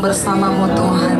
bersamamu Tuhan.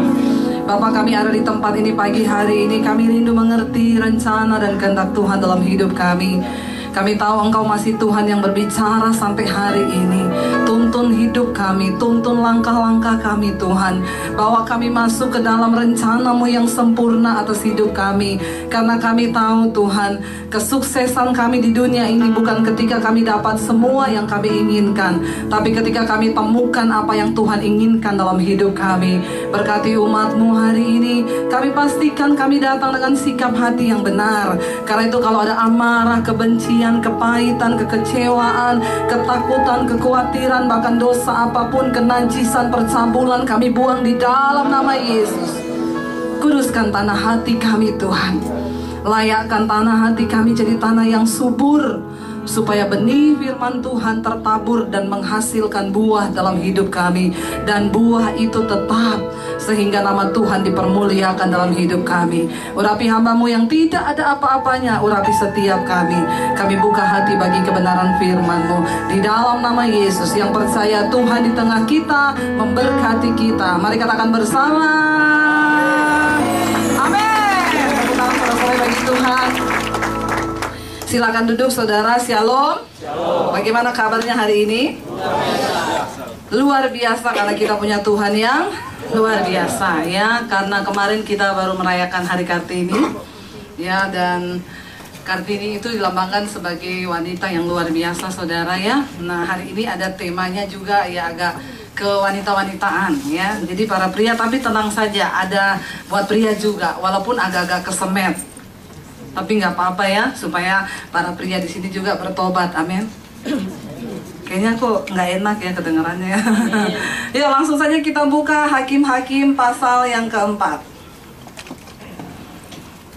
Bapak kami ada di tempat ini pagi hari ini, kami rindu mengerti rencana dan kehendak Tuhan dalam hidup kami. Kami tahu Engkau masih Tuhan yang berbicara sampai hari ini. Tuntun hidup kami, tuntun langkah-langkah kami Tuhan. Bahwa kami masuk ke dalam rencanamu yang sempurna atas hidup kami. Karena kami tahu Tuhan, kesuksesan kami di dunia ini bukan ketika kami dapat semua yang kami inginkan. Tapi ketika kami temukan apa yang Tuhan inginkan dalam hidup kami. Berkati umatmu hari ini, kami pastikan kami datang dengan sikap hati yang benar. Karena itu kalau ada amarah, kebencian, kesepian, kepahitan, kekecewaan, ketakutan, kekhawatiran, bahkan dosa apa pun, kenajisan, percabulan kami buang di dalam nama Yesus. Kuduskan tanah hati kami Tuhan. Layakkan tanah hati kami jadi tanah yang subur supaya benih firman Tuhan tertabur dan menghasilkan buah dalam hidup kami. Dan buah itu tetap sehingga nama Tuhan dipermuliakan dalam hidup kami. Urapi hambamu yang tidak ada apa-apanya urapi setiap kami. Kami buka hati bagi kebenaran firmanmu. Di dalam nama Yesus yang percaya Tuhan di tengah kita memberkati kita. Mari katakan bersama. Amin. Tuhan Silakan duduk saudara, shalom. shalom. Bagaimana kabarnya hari ini? Luar biasa karena kita punya Tuhan yang luar biasa ya. Karena kemarin kita baru merayakan Hari Kartini ya dan Kartini itu dilambangkan sebagai wanita yang luar biasa saudara ya. Nah hari ini ada temanya juga ya agak ke wanita-wanitaan ya. Jadi para pria tapi tenang saja ada buat pria juga walaupun agak-agak kesemet tapi nggak apa-apa ya supaya para pria di sini juga bertobat amin. Kayaknya kok nggak enak ya kedengarannya ya. Ya langsung saja kita buka hakim-hakim pasal yang keempat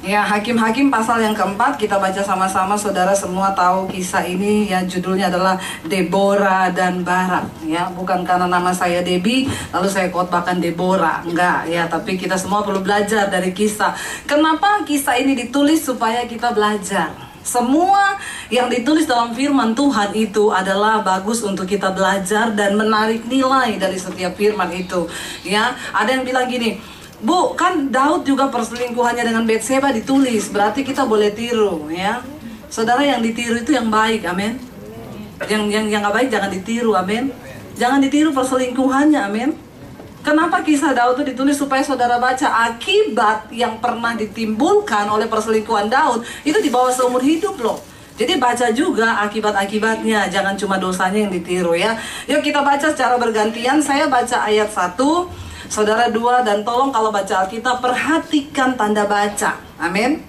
Ya, Hakim-Hakim pasal yang keempat kita baca sama-sama saudara semua tahu kisah ini ya judulnya adalah Deborah dan Barak ya bukan karena nama saya Debbie lalu saya khotbahkan Deborah enggak ya tapi kita semua perlu belajar dari kisah. Kenapa kisah ini ditulis supaya kita belajar? Semua yang ditulis dalam firman Tuhan itu adalah bagus untuk kita belajar dan menarik nilai dari setiap firman itu. Ya, ada yang bilang gini, Bu, kan Daud juga perselingkuhannya dengan Betseba ditulis, berarti kita boleh tiru, ya. Saudara yang ditiru itu yang baik, amin. Yang yang yang nggak baik jangan ditiru, amin. Jangan ditiru perselingkuhannya, amin. Kenapa kisah Daud itu ditulis supaya saudara baca akibat yang pernah ditimbulkan oleh perselingkuhan Daud itu dibawa seumur hidup loh. Jadi baca juga akibat-akibatnya, jangan cuma dosanya yang ditiru ya. Yuk kita baca secara bergantian. Saya baca ayat 1, Saudara dua dan tolong kalau baca Alkitab perhatikan tanda baca. Amin.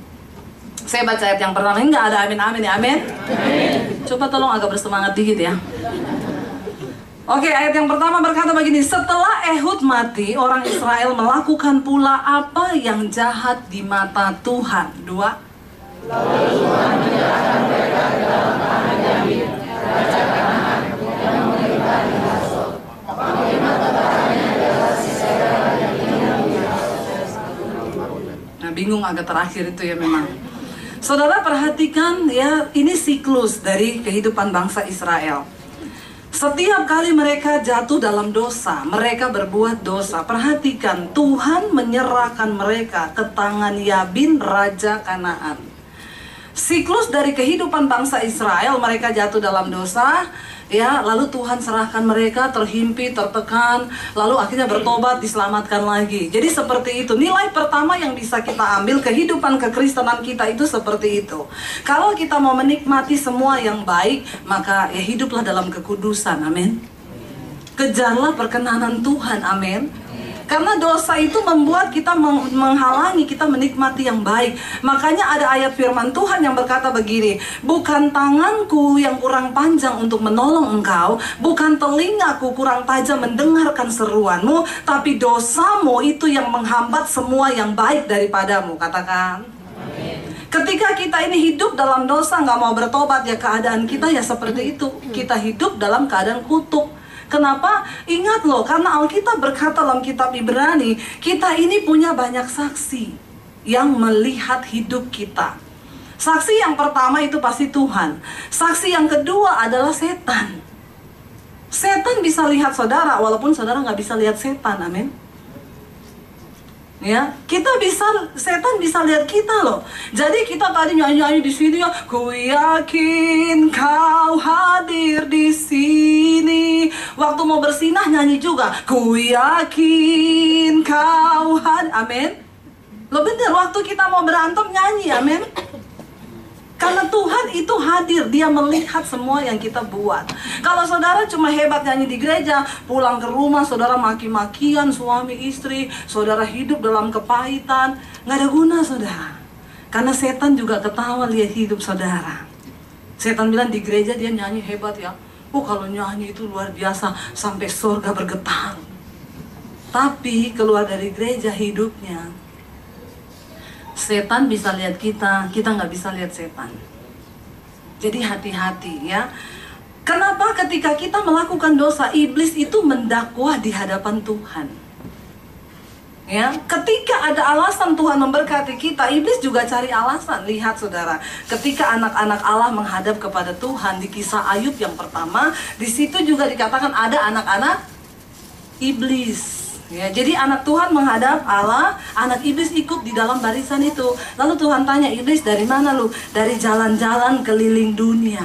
Saya baca ayat yang pertama ini nggak ada amin amin ya amin. Coba tolong agak bersemangat dikit ya. Oke, ayat yang pertama berkata begini, setelah Ehud mati, orang Israel melakukan pula apa yang jahat di mata Tuhan. Dua. Lalu Tuhan menyerahkan mereka ke dalam tangan Yamin, raja Kanaan, yang memerintah di Hasor. Panglima tentaranya Nah, bingung agak terakhir itu ya memang. Saudara perhatikan ya, ini siklus dari kehidupan bangsa Israel. Setiap kali mereka jatuh dalam dosa, mereka berbuat dosa. Perhatikan, Tuhan menyerahkan mereka ke tangan Yabin, Raja Kanaan. Siklus dari kehidupan bangsa Israel, mereka jatuh dalam dosa, ya lalu Tuhan serahkan mereka terhimpit tertekan lalu akhirnya bertobat diselamatkan lagi. Jadi seperti itu. Nilai pertama yang bisa kita ambil kehidupan kekristenan kita itu seperti itu. Kalau kita mau menikmati semua yang baik maka ya hiduplah dalam kekudusan. Amin. Kejarlah perkenanan Tuhan. Amin karena dosa itu membuat kita menghalangi kita menikmati yang baik. Makanya ada ayat firman Tuhan yang berkata begini, bukan tanganku yang kurang panjang untuk menolong engkau, bukan telingaku kurang tajam mendengarkan seruanmu, tapi dosamu itu yang menghambat semua yang baik daripadamu. Katakan. Ketika kita ini hidup dalam dosa nggak mau bertobat ya keadaan kita ya seperti itu. Kita hidup dalam keadaan kutuk Kenapa? Ingat loh, karena Alkitab berkata dalam kitab Ibrani, kita ini punya banyak saksi yang melihat hidup kita. Saksi yang pertama itu pasti Tuhan. Saksi yang kedua adalah setan. Setan bisa lihat saudara, walaupun saudara nggak bisa lihat setan, amin. Ya kita bisa setan bisa lihat kita loh. Jadi kita tadi nyanyi nyanyi di sini ya ku yakin kau hadir di sini. Waktu mau bersinah nyanyi juga ku yakin kau hadir amin. Lo bener waktu kita mau berantem nyanyi amin karena Tuhan itu hadir, dia melihat semua yang kita buat. Kalau saudara cuma hebat nyanyi di gereja, pulang ke rumah saudara maki-makian suami istri, saudara hidup dalam kepahitan, nggak ada guna saudara. Karena setan juga ketawa lihat hidup saudara. Setan bilang di gereja dia nyanyi hebat ya. Oh kalau nyanyi itu luar biasa sampai surga bergetar. Tapi keluar dari gereja hidupnya setan bisa lihat kita, kita nggak bisa lihat setan. Jadi hati-hati ya. Kenapa ketika kita melakukan dosa, iblis itu mendakwa di hadapan Tuhan? Ya, ketika ada alasan Tuhan memberkati kita, iblis juga cari alasan. Lihat saudara, ketika anak-anak Allah menghadap kepada Tuhan di kisah Ayub yang pertama, di situ juga dikatakan ada anak-anak iblis. Ya, jadi anak Tuhan menghadap Allah, anak iblis ikut di dalam barisan itu. Lalu Tuhan tanya, iblis dari mana lu? Dari jalan-jalan keliling dunia.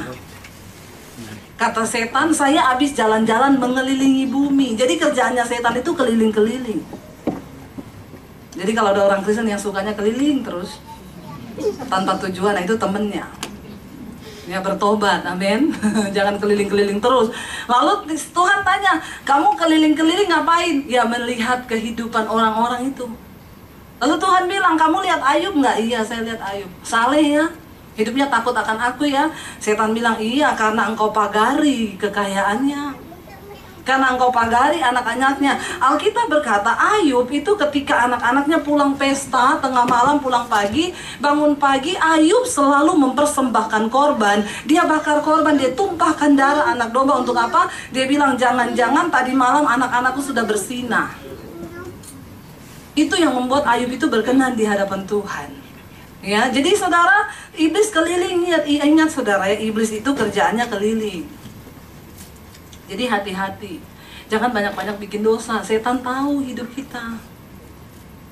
Kata setan, saya habis jalan-jalan mengelilingi bumi. Jadi kerjaannya setan itu keliling-keliling. Jadi kalau ada orang Kristen yang sukanya keliling terus, tanpa tujuan, nah itu temennya ya bertobat, amin. Jangan keliling-keliling terus. Lalu Tuhan tanya, kamu keliling-keliling ngapain? Ya melihat kehidupan orang-orang itu. Lalu Tuhan bilang, kamu lihat Ayub nggak? Iya, saya lihat Ayub. Saleh ya, hidupnya takut akan aku ya. Setan bilang, iya karena engkau pagari kekayaannya karena engkau pagari anak-anaknya. Alkitab berkata Ayub itu ketika anak-anaknya pulang pesta tengah malam pulang pagi, bangun pagi Ayub selalu mempersembahkan korban. Dia bakar korban, dia tumpahkan darah anak domba untuk apa? Dia bilang jangan-jangan tadi malam anak-anakku sudah bersinah. Itu yang membuat Ayub itu berkenan di hadapan Tuhan. Ya, jadi saudara, iblis keliling ingat, ingat saudara ya, iblis itu kerjaannya keliling. Jadi hati-hati. Jangan banyak-banyak bikin dosa. Setan tahu hidup kita.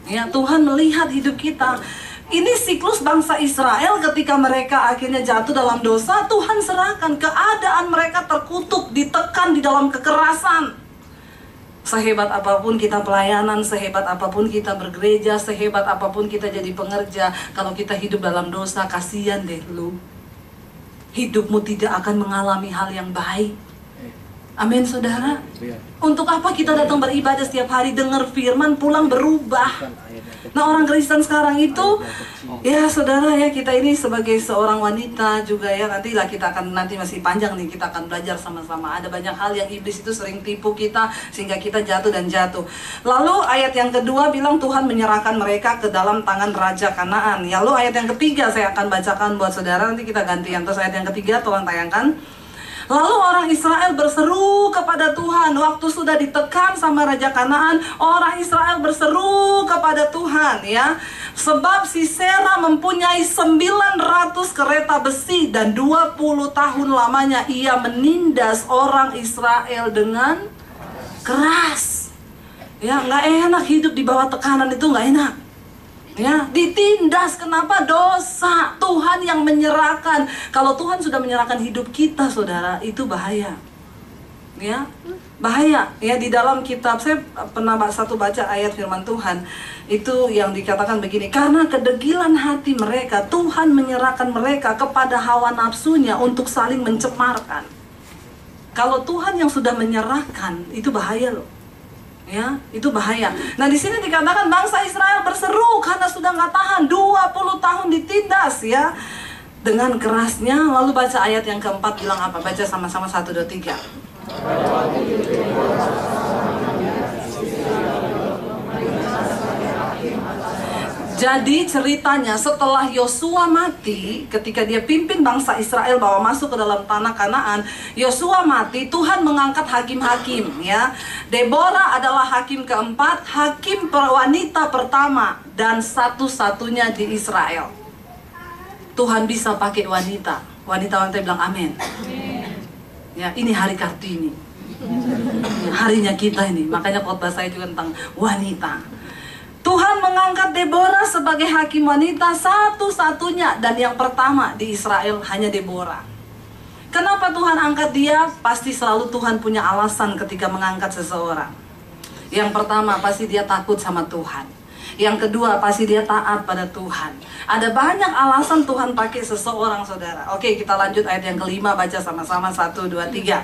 Ya, Tuhan melihat hidup kita. Ini siklus bangsa Israel ketika mereka akhirnya jatuh dalam dosa, Tuhan serahkan keadaan mereka terkutuk, ditekan di dalam kekerasan. Sehebat apa pun kita pelayanan, sehebat apa pun kita bergereja, sehebat apa pun kita jadi pengerja, kalau kita hidup dalam dosa, kasihan deh lu. Hidupmu tidak akan mengalami hal yang baik Amin saudara. Iya. Untuk apa kita datang beribadah setiap hari dengar firman pulang berubah. Nah orang Kristen sekarang itu ya saudara ya kita ini sebagai seorang wanita juga ya nanti lah kita akan nanti masih panjang nih kita akan belajar sama-sama. Ada banyak hal yang iblis itu sering tipu kita sehingga kita jatuh dan jatuh. Lalu ayat yang kedua bilang Tuhan menyerahkan mereka ke dalam tangan Raja Kanaan. Lalu ayat yang ketiga saya akan bacakan buat saudara nanti kita gantian. Terus ayat yang ketiga tolong tayangkan. Lalu orang Israel berseru kepada Tuhan waktu sudah ditekan sama Raja Kanaan, orang Israel berseru kepada Tuhan ya. Sebab Sisera mempunyai 900 kereta besi dan 20 tahun lamanya ia menindas orang Israel dengan keras. Ya, nggak enak hidup di bawah tekanan itu nggak enak ya ditindas kenapa dosa yang menyerahkan. Kalau Tuhan sudah menyerahkan hidup kita saudara itu bahaya. Ya bahaya. Ya di dalam kitab saya pernah satu baca ayat firman Tuhan. Itu yang dikatakan begini karena kedegilan hati mereka Tuhan menyerahkan mereka kepada hawa nafsunya untuk saling mencemarkan. Kalau Tuhan yang sudah menyerahkan itu bahaya loh ya itu bahaya. Nah di sini dikatakan bangsa Israel berseru karena sudah nggak tahan 20 tahun ditindas ya dengan kerasnya. Lalu baca ayat yang keempat bilang apa? Baca sama-sama satu dua tiga. Jadi ceritanya setelah Yosua mati, ketika dia pimpin bangsa Israel bawa masuk ke dalam tanah Kanaan, Yosua mati, Tuhan mengangkat hakim-hakim ya. Deborah adalah hakim keempat, hakim wanita pertama dan satu-satunya di Israel. Tuhan bisa pakai wanita. Wanita-wanita bilang amin. Ya, ini hari Kartini. Harinya kita ini. Makanya khotbah saya juga tentang wanita. Tuhan mengangkat Deborah sebagai hakim wanita satu-satunya dan yang pertama di Israel hanya Deborah. Kenapa Tuhan angkat dia? Pasti selalu Tuhan punya alasan ketika mengangkat seseorang. Yang pertama pasti dia takut sama Tuhan. Yang kedua pasti dia taat pada Tuhan. Ada banyak alasan Tuhan pakai seseorang saudara. Oke kita lanjut ayat yang kelima baca sama-sama satu dua tiga.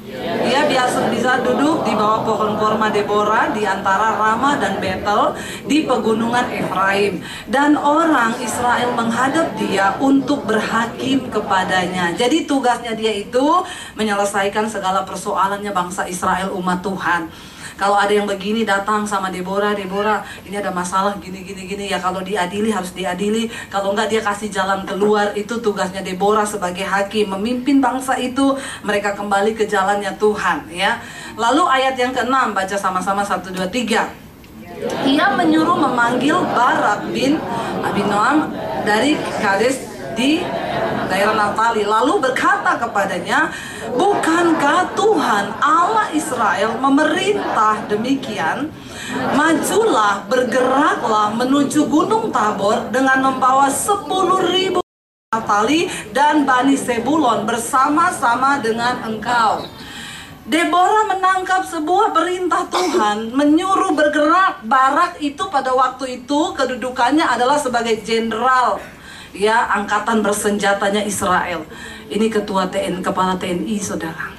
Dia biasa bisa duduk di bawah pohon korma Deborah di antara Rama dan Betel di pegunungan Efraim dan orang Israel menghadap dia untuk berhakim kepadanya. Jadi tugasnya dia itu menyelesaikan segala persoalannya bangsa Israel umat Tuhan. Kalau ada yang begini datang sama Deborah, Deborah ini ada masalah gini gini gini ya kalau diadili harus diadili. Kalau enggak dia kasih jalan keluar itu tugasnya Deborah sebagai hakim memimpin bangsa itu mereka kembali ke jalannya Tuhan ya. Lalu ayat yang keenam baca sama-sama satu dua tiga. Ia menyuruh memanggil Barak bin Abinoam dari Kades di daerah Naftali lalu berkata kepadanya bukankah Tuhan Allah Israel memerintah demikian? Majulah bergeraklah menuju gunung Tabor dengan membawa sepuluh ribu Naftali dan Bani Sebulon bersama-sama dengan engkau. Deborah menangkap sebuah perintah Tuhan menyuruh bergerak Barak itu pada waktu itu kedudukannya adalah sebagai jenderal ya angkatan bersenjatanya Israel. Ini ketua TNI, kepala TNI, saudara.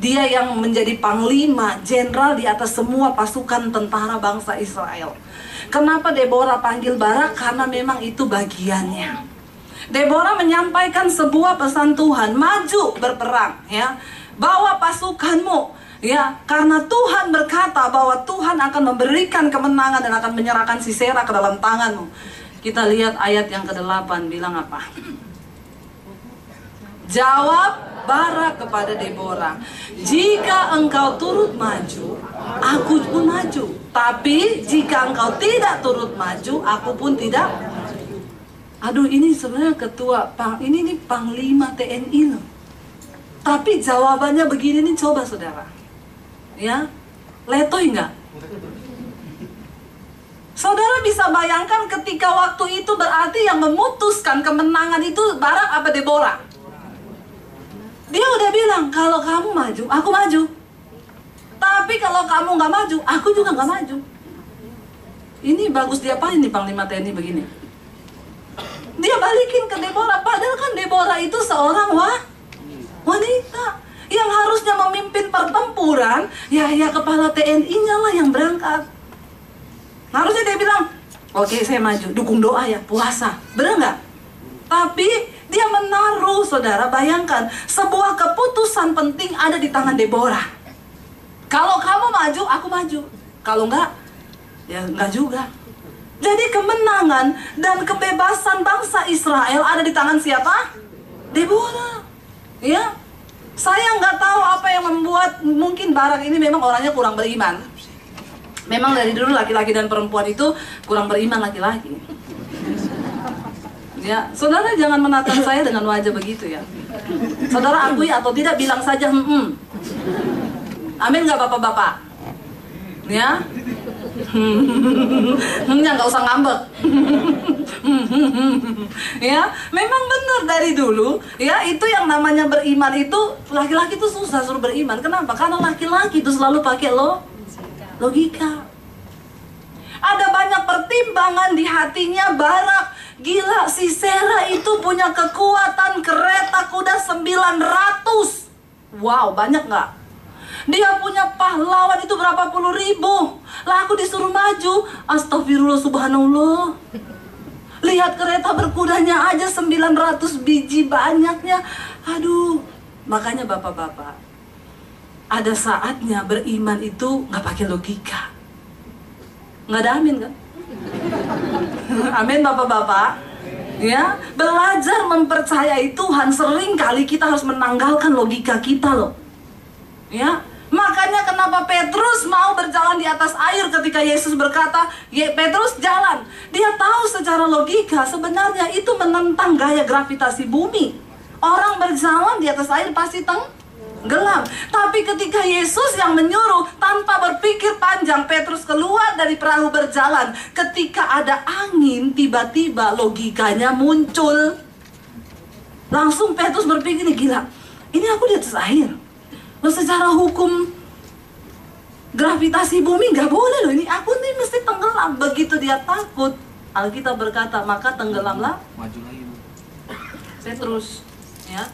Dia yang menjadi panglima, jenderal di atas semua pasukan tentara bangsa Israel. Kenapa Deborah panggil Barak? Karena memang itu bagiannya. Deborah menyampaikan sebuah pesan Tuhan, maju berperang, ya. Bawa pasukanmu, ya karena Tuhan berkata bahwa Tuhan akan memberikan kemenangan dan akan menyerahkan Sisera ke dalam tanganmu kita lihat ayat yang ke-8 bilang apa? Jawab Barak kepada Deborah, "Jika engkau turut maju, aku pun maju. Tapi jika engkau tidak turut maju, aku pun tidak." Aduh, ini sebenarnya ketua ini nih panglima TNI loh. Tapi jawabannya begini nih coba Saudara. Ya. Letoy enggak? Saudara bisa bayangkan ketika waktu itu berarti yang memutuskan kemenangan itu Barak apa Deborah? Dia udah bilang, kalau kamu maju, aku maju. Tapi kalau kamu nggak maju, aku juga nggak maju. Ini bagus dia apa ini Panglima TNI begini. Dia balikin ke Deborah, padahal kan Deborah itu seorang wah, wanita yang harusnya memimpin pertempuran, ya ya kepala TNI-nya lah yang berangkat. Harusnya dia bilang, oke okay, saya maju, dukung doa ya, puasa. Benar nggak? Tapi dia menaruh, saudara, bayangkan, sebuah keputusan penting ada di tangan Deborah. Kalau kamu maju, aku maju. Kalau enggak, ya enggak juga. Jadi kemenangan dan kebebasan bangsa Israel ada di tangan siapa? Deborah. Ya, saya nggak tahu apa yang membuat mungkin Barak ini memang orangnya kurang beriman. Memang dari dulu laki-laki dan perempuan itu kurang beriman laki-laki. Ya, saudara jangan menatap saya dengan wajah begitu ya. Saudara akui atau tidak bilang saja hmm. -mm. Amin nggak bapak-bapak? Ya, hmm, ya nggak usah ngambek. ya, memang benar dari dulu. Ya, itu yang namanya beriman itu laki-laki itu susah suruh beriman. Kenapa? Karena laki-laki itu selalu pakai lo logika. Ada banyak pertimbangan di hatinya Barak. Gila, si Sera itu punya kekuatan kereta kuda 900. Wow, banyak nggak? Dia punya pahlawan itu berapa puluh ribu. Lah aku disuruh maju. Astagfirullah subhanallah. Lihat kereta berkudanya aja 900 biji banyaknya. Aduh, makanya bapak-bapak ada saatnya beriman itu nggak pakai logika. Nggak ada amin kan? amin bapak-bapak. Ya, belajar mempercayai Tuhan sering kali kita harus menanggalkan logika kita loh. Ya, makanya kenapa Petrus mau berjalan di atas air ketika Yesus berkata, "Ye Petrus jalan." Dia tahu secara logika sebenarnya itu menentang gaya gravitasi bumi. Orang berjalan di atas air pasti teng gelap. Tapi ketika Yesus yang menyuruh tanpa berpikir panjang Petrus keluar dari perahu berjalan. Ketika ada angin tiba-tiba logikanya muncul. Langsung Petrus berpikir nih gila. Ini aku di atas air. Loh secara hukum gravitasi bumi nggak boleh loh ini aku nih mesti tenggelam begitu dia takut Alkitab berkata maka tenggelamlah Maju lagi. Bu. Petrus ya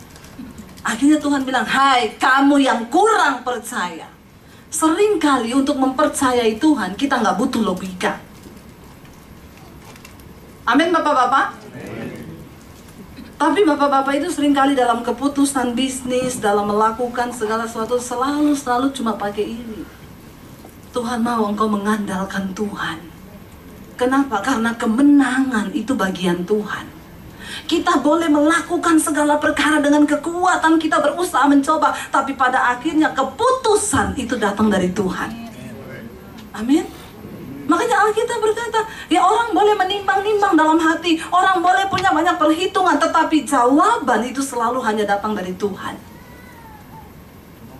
akhirnya Tuhan bilang hai kamu yang kurang percaya sering kali untuk mempercayai Tuhan kita nggak butuh logika amin bapak-bapak tapi bapak-bapak itu sering kali dalam keputusan bisnis, dalam melakukan segala sesuatu selalu selalu cuma pakai ini. Tuhan mau engkau mengandalkan Tuhan. Kenapa? Karena kemenangan itu bagian Tuhan. Kita boleh melakukan segala perkara dengan kekuatan kita berusaha mencoba, tapi pada akhirnya keputusan itu datang dari Tuhan. Amin. Makanya Alkitab berkata, ya orang boleh menimbang-nimbang dalam hati, orang boleh punya banyak perhitungan, tetapi jawaban itu selalu hanya datang dari Tuhan.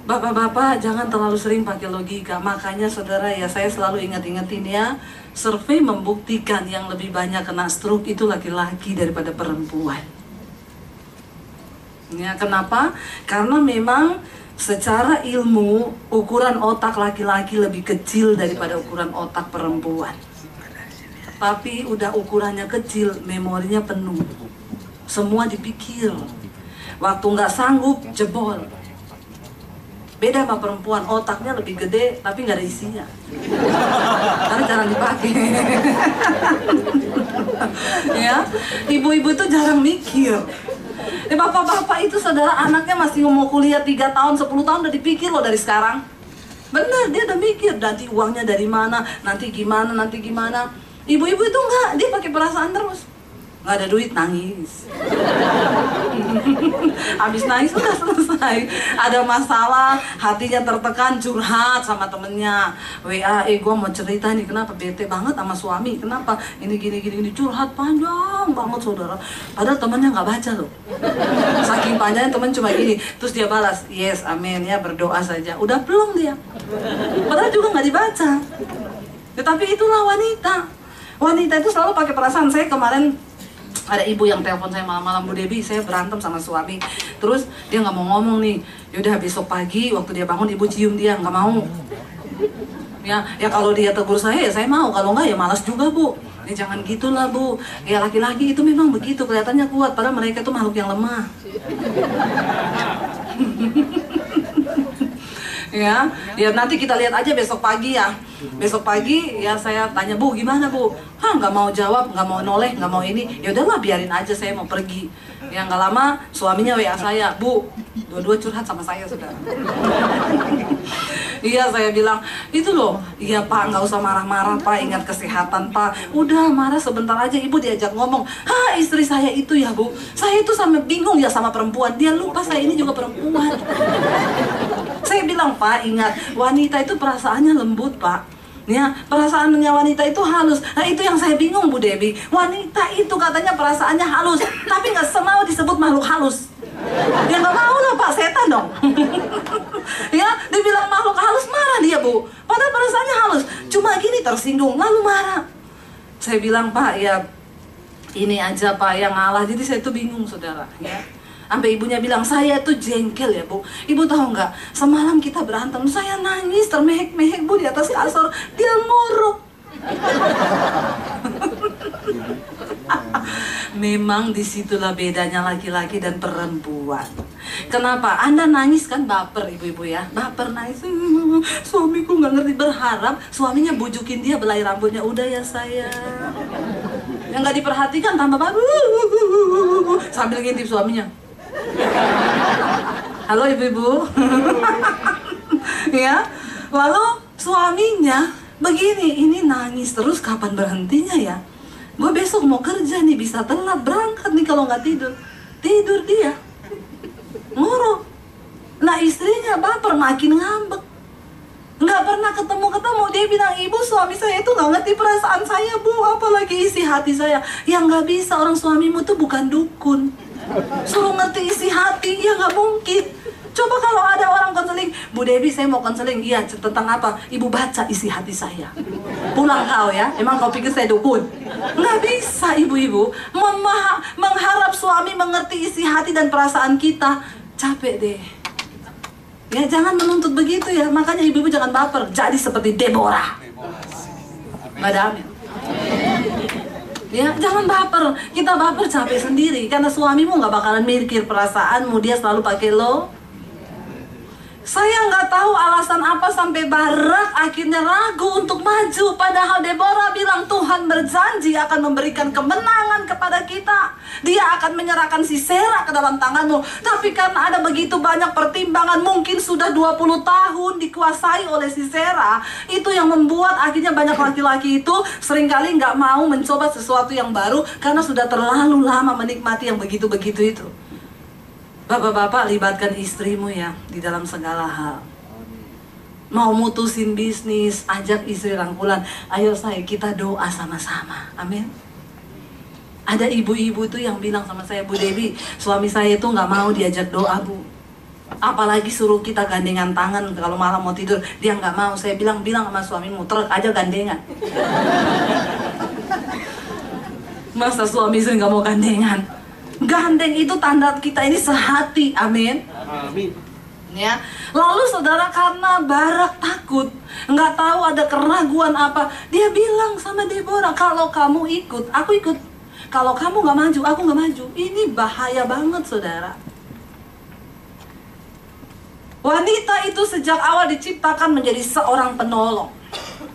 Bapak-bapak jangan terlalu sering pakai logika. Makanya saudara ya saya selalu ingat-ingetin ya, survei membuktikan yang lebih banyak kena stroke itu laki-laki daripada perempuan. Ya, kenapa? Karena memang secara ilmu ukuran otak laki-laki lebih kecil daripada ukuran otak perempuan. Tapi udah ukurannya kecil, memorinya penuh. Semua dipikir. Waktu nggak sanggup, jebol. Beda sama perempuan, otaknya lebih gede tapi nggak ada isinya. Karena jarang dipakai. ya, ibu-ibu tuh jarang mikir. Eh, bapak-bapak itu saudara anaknya masih mau kuliah 3 tahun, 10 tahun udah dipikir loh dari sekarang. Bener, dia udah mikir nanti uangnya dari mana, nanti gimana, nanti gimana. Ibu-ibu itu enggak, dia pakai perasaan terus. Nggak ada duit, nangis. Habis nangis udah selesai. Ada masalah, hatinya tertekan, curhat sama temennya. WA, eh gue mau cerita nih, kenapa bete banget sama suami, kenapa ini gini gini gini curhat panjang banget saudara. Padahal temennya nggak baca loh. Saking panjangnya temen cuma gini, terus dia balas, yes, amin ya berdoa saja. Udah belum dia. Padahal juga nggak dibaca. Tetapi itulah wanita. Wanita itu selalu pakai perasaan. Saya kemarin ada ibu yang telepon saya malam-malam Bu Debi saya berantem sama suami. Terus dia nggak mau ngomong nih. Yaudah besok pagi waktu dia bangun ibu cium dia nggak mau. Ya ya kalau dia tegur saya ya saya mau. Kalau nggak ya malas juga bu. Ya jangan gitulah bu. Ya laki-laki itu memang begitu kelihatannya kuat. Padahal mereka itu makhluk yang lemah ya ya nanti kita lihat aja besok pagi ya. Besok pagi ya saya tanya bu gimana bu? Hah nggak mau jawab nggak mau noleh nggak mau ini. Ya udahlah biarin aja saya mau pergi. Ya nggak lama suaminya wa saya bu dua-dua curhat sama saya sudah. Iya saya bilang itu loh. Iya pak nggak usah marah-marah pak ingat kesehatan pak. Udah marah sebentar aja ibu diajak ngomong. Ha istri saya itu ya bu. Saya itu sampai bingung ya sama perempuan. Dia lupa saya ini juga perempuan saya bilang pak ingat wanita itu perasaannya lembut pak Ya, perasaannya wanita itu halus. Nah, itu yang saya bingung, Bu Debi. Wanita itu katanya perasaannya halus, tapi nggak semau disebut makhluk halus. Ya nggak mau lah, Pak, setan dong. ya, dibilang makhluk halus marah dia, Bu. Padahal perasaannya halus. Cuma gini tersinggung, lalu marah. Saya bilang, Pak, ya ini aja Pak yang ngalah. Jadi saya tuh bingung, Saudara, ya. Sampai ibunya bilang, saya tuh jengkel ya bu. Ibu tahu nggak, semalam kita berantem Saya nangis termehek-mehek bu di atas kasur. Dia ngorok Memang di situlah bedanya laki-laki dan perempuan. Kenapa? Anda nangis kan? Baper ibu-ibu ya. Baper nangis. "Hmm, Suamiku nggak ngerti berharap Suaminya bujukin dia belai rambutnya. Udah ya saya Yang nggak diperhatikan tambah baru Sambil ngintip suaminya Halo ibu-ibu. ya. Lalu suaminya begini, ini nangis terus kapan berhentinya ya? Gue besok mau kerja nih bisa telat berangkat nih kalau nggak tidur. Tidur dia. Ngorok. Nah istrinya baper makin ngambek. Nggak pernah ketemu-ketemu Dia bilang ibu suami saya itu nggak ngerti perasaan saya bu Apalagi isi hati saya Yang nggak bisa orang suamimu tuh bukan dukun Suruh ngerti isi hati, ya nggak mungkin. Coba kalau ada orang konseling, Bu Devi saya mau konseling, iya tentang apa? Ibu baca isi hati saya. Pulang kau ya, emang kau pikir saya dukun? Nggak bisa ibu-ibu mengharap suami mengerti isi hati dan perasaan kita. Capek deh. Ya jangan menuntut begitu ya, makanya ibu-ibu jangan baper. Jadi seperti Deborah. Madam. Ya, jangan baper. Kita baper capek sendiri. Karena suamimu nggak bakalan mikir perasaanmu, dia selalu pakai lo saya nggak tahu alasan apa sampai Barak akhirnya ragu untuk maju. Padahal Deborah bilang Tuhan berjanji akan memberikan kemenangan kepada kita. Dia akan menyerahkan si Sisera ke dalam tanganmu. Tapi karena ada begitu banyak pertimbangan, mungkin sudah 20 tahun dikuasai oleh si Sisera. Itu yang membuat akhirnya banyak laki-laki itu sering kali nggak mau mencoba sesuatu yang baru karena sudah terlalu lama menikmati yang begitu-begitu itu. Bapak-bapak libatkan istrimu ya di dalam segala hal. Mau mutusin bisnis, ajak istri rangkulan. Ayo saya kita doa sama-sama. Amin. Ada ibu-ibu tuh yang bilang sama saya, Bu Dewi, suami saya itu nggak mau diajak doa, Bu. Apalagi suruh kita gandengan tangan kalau malam mau tidur, dia nggak mau. Saya bilang, bilang sama suamimu, truk aja gandengan. Masa suami istri nggak mau gandengan? Gandeng itu tanda kita ini sehati. Amin. Amin. Ya. Lalu saudara karena Barak takut, nggak tahu ada keraguan apa, dia bilang sama Deborah, kalau kamu ikut, aku ikut. Kalau kamu nggak maju, aku nggak maju. Ini bahaya banget, saudara. Wanita itu sejak awal diciptakan menjadi seorang penolong.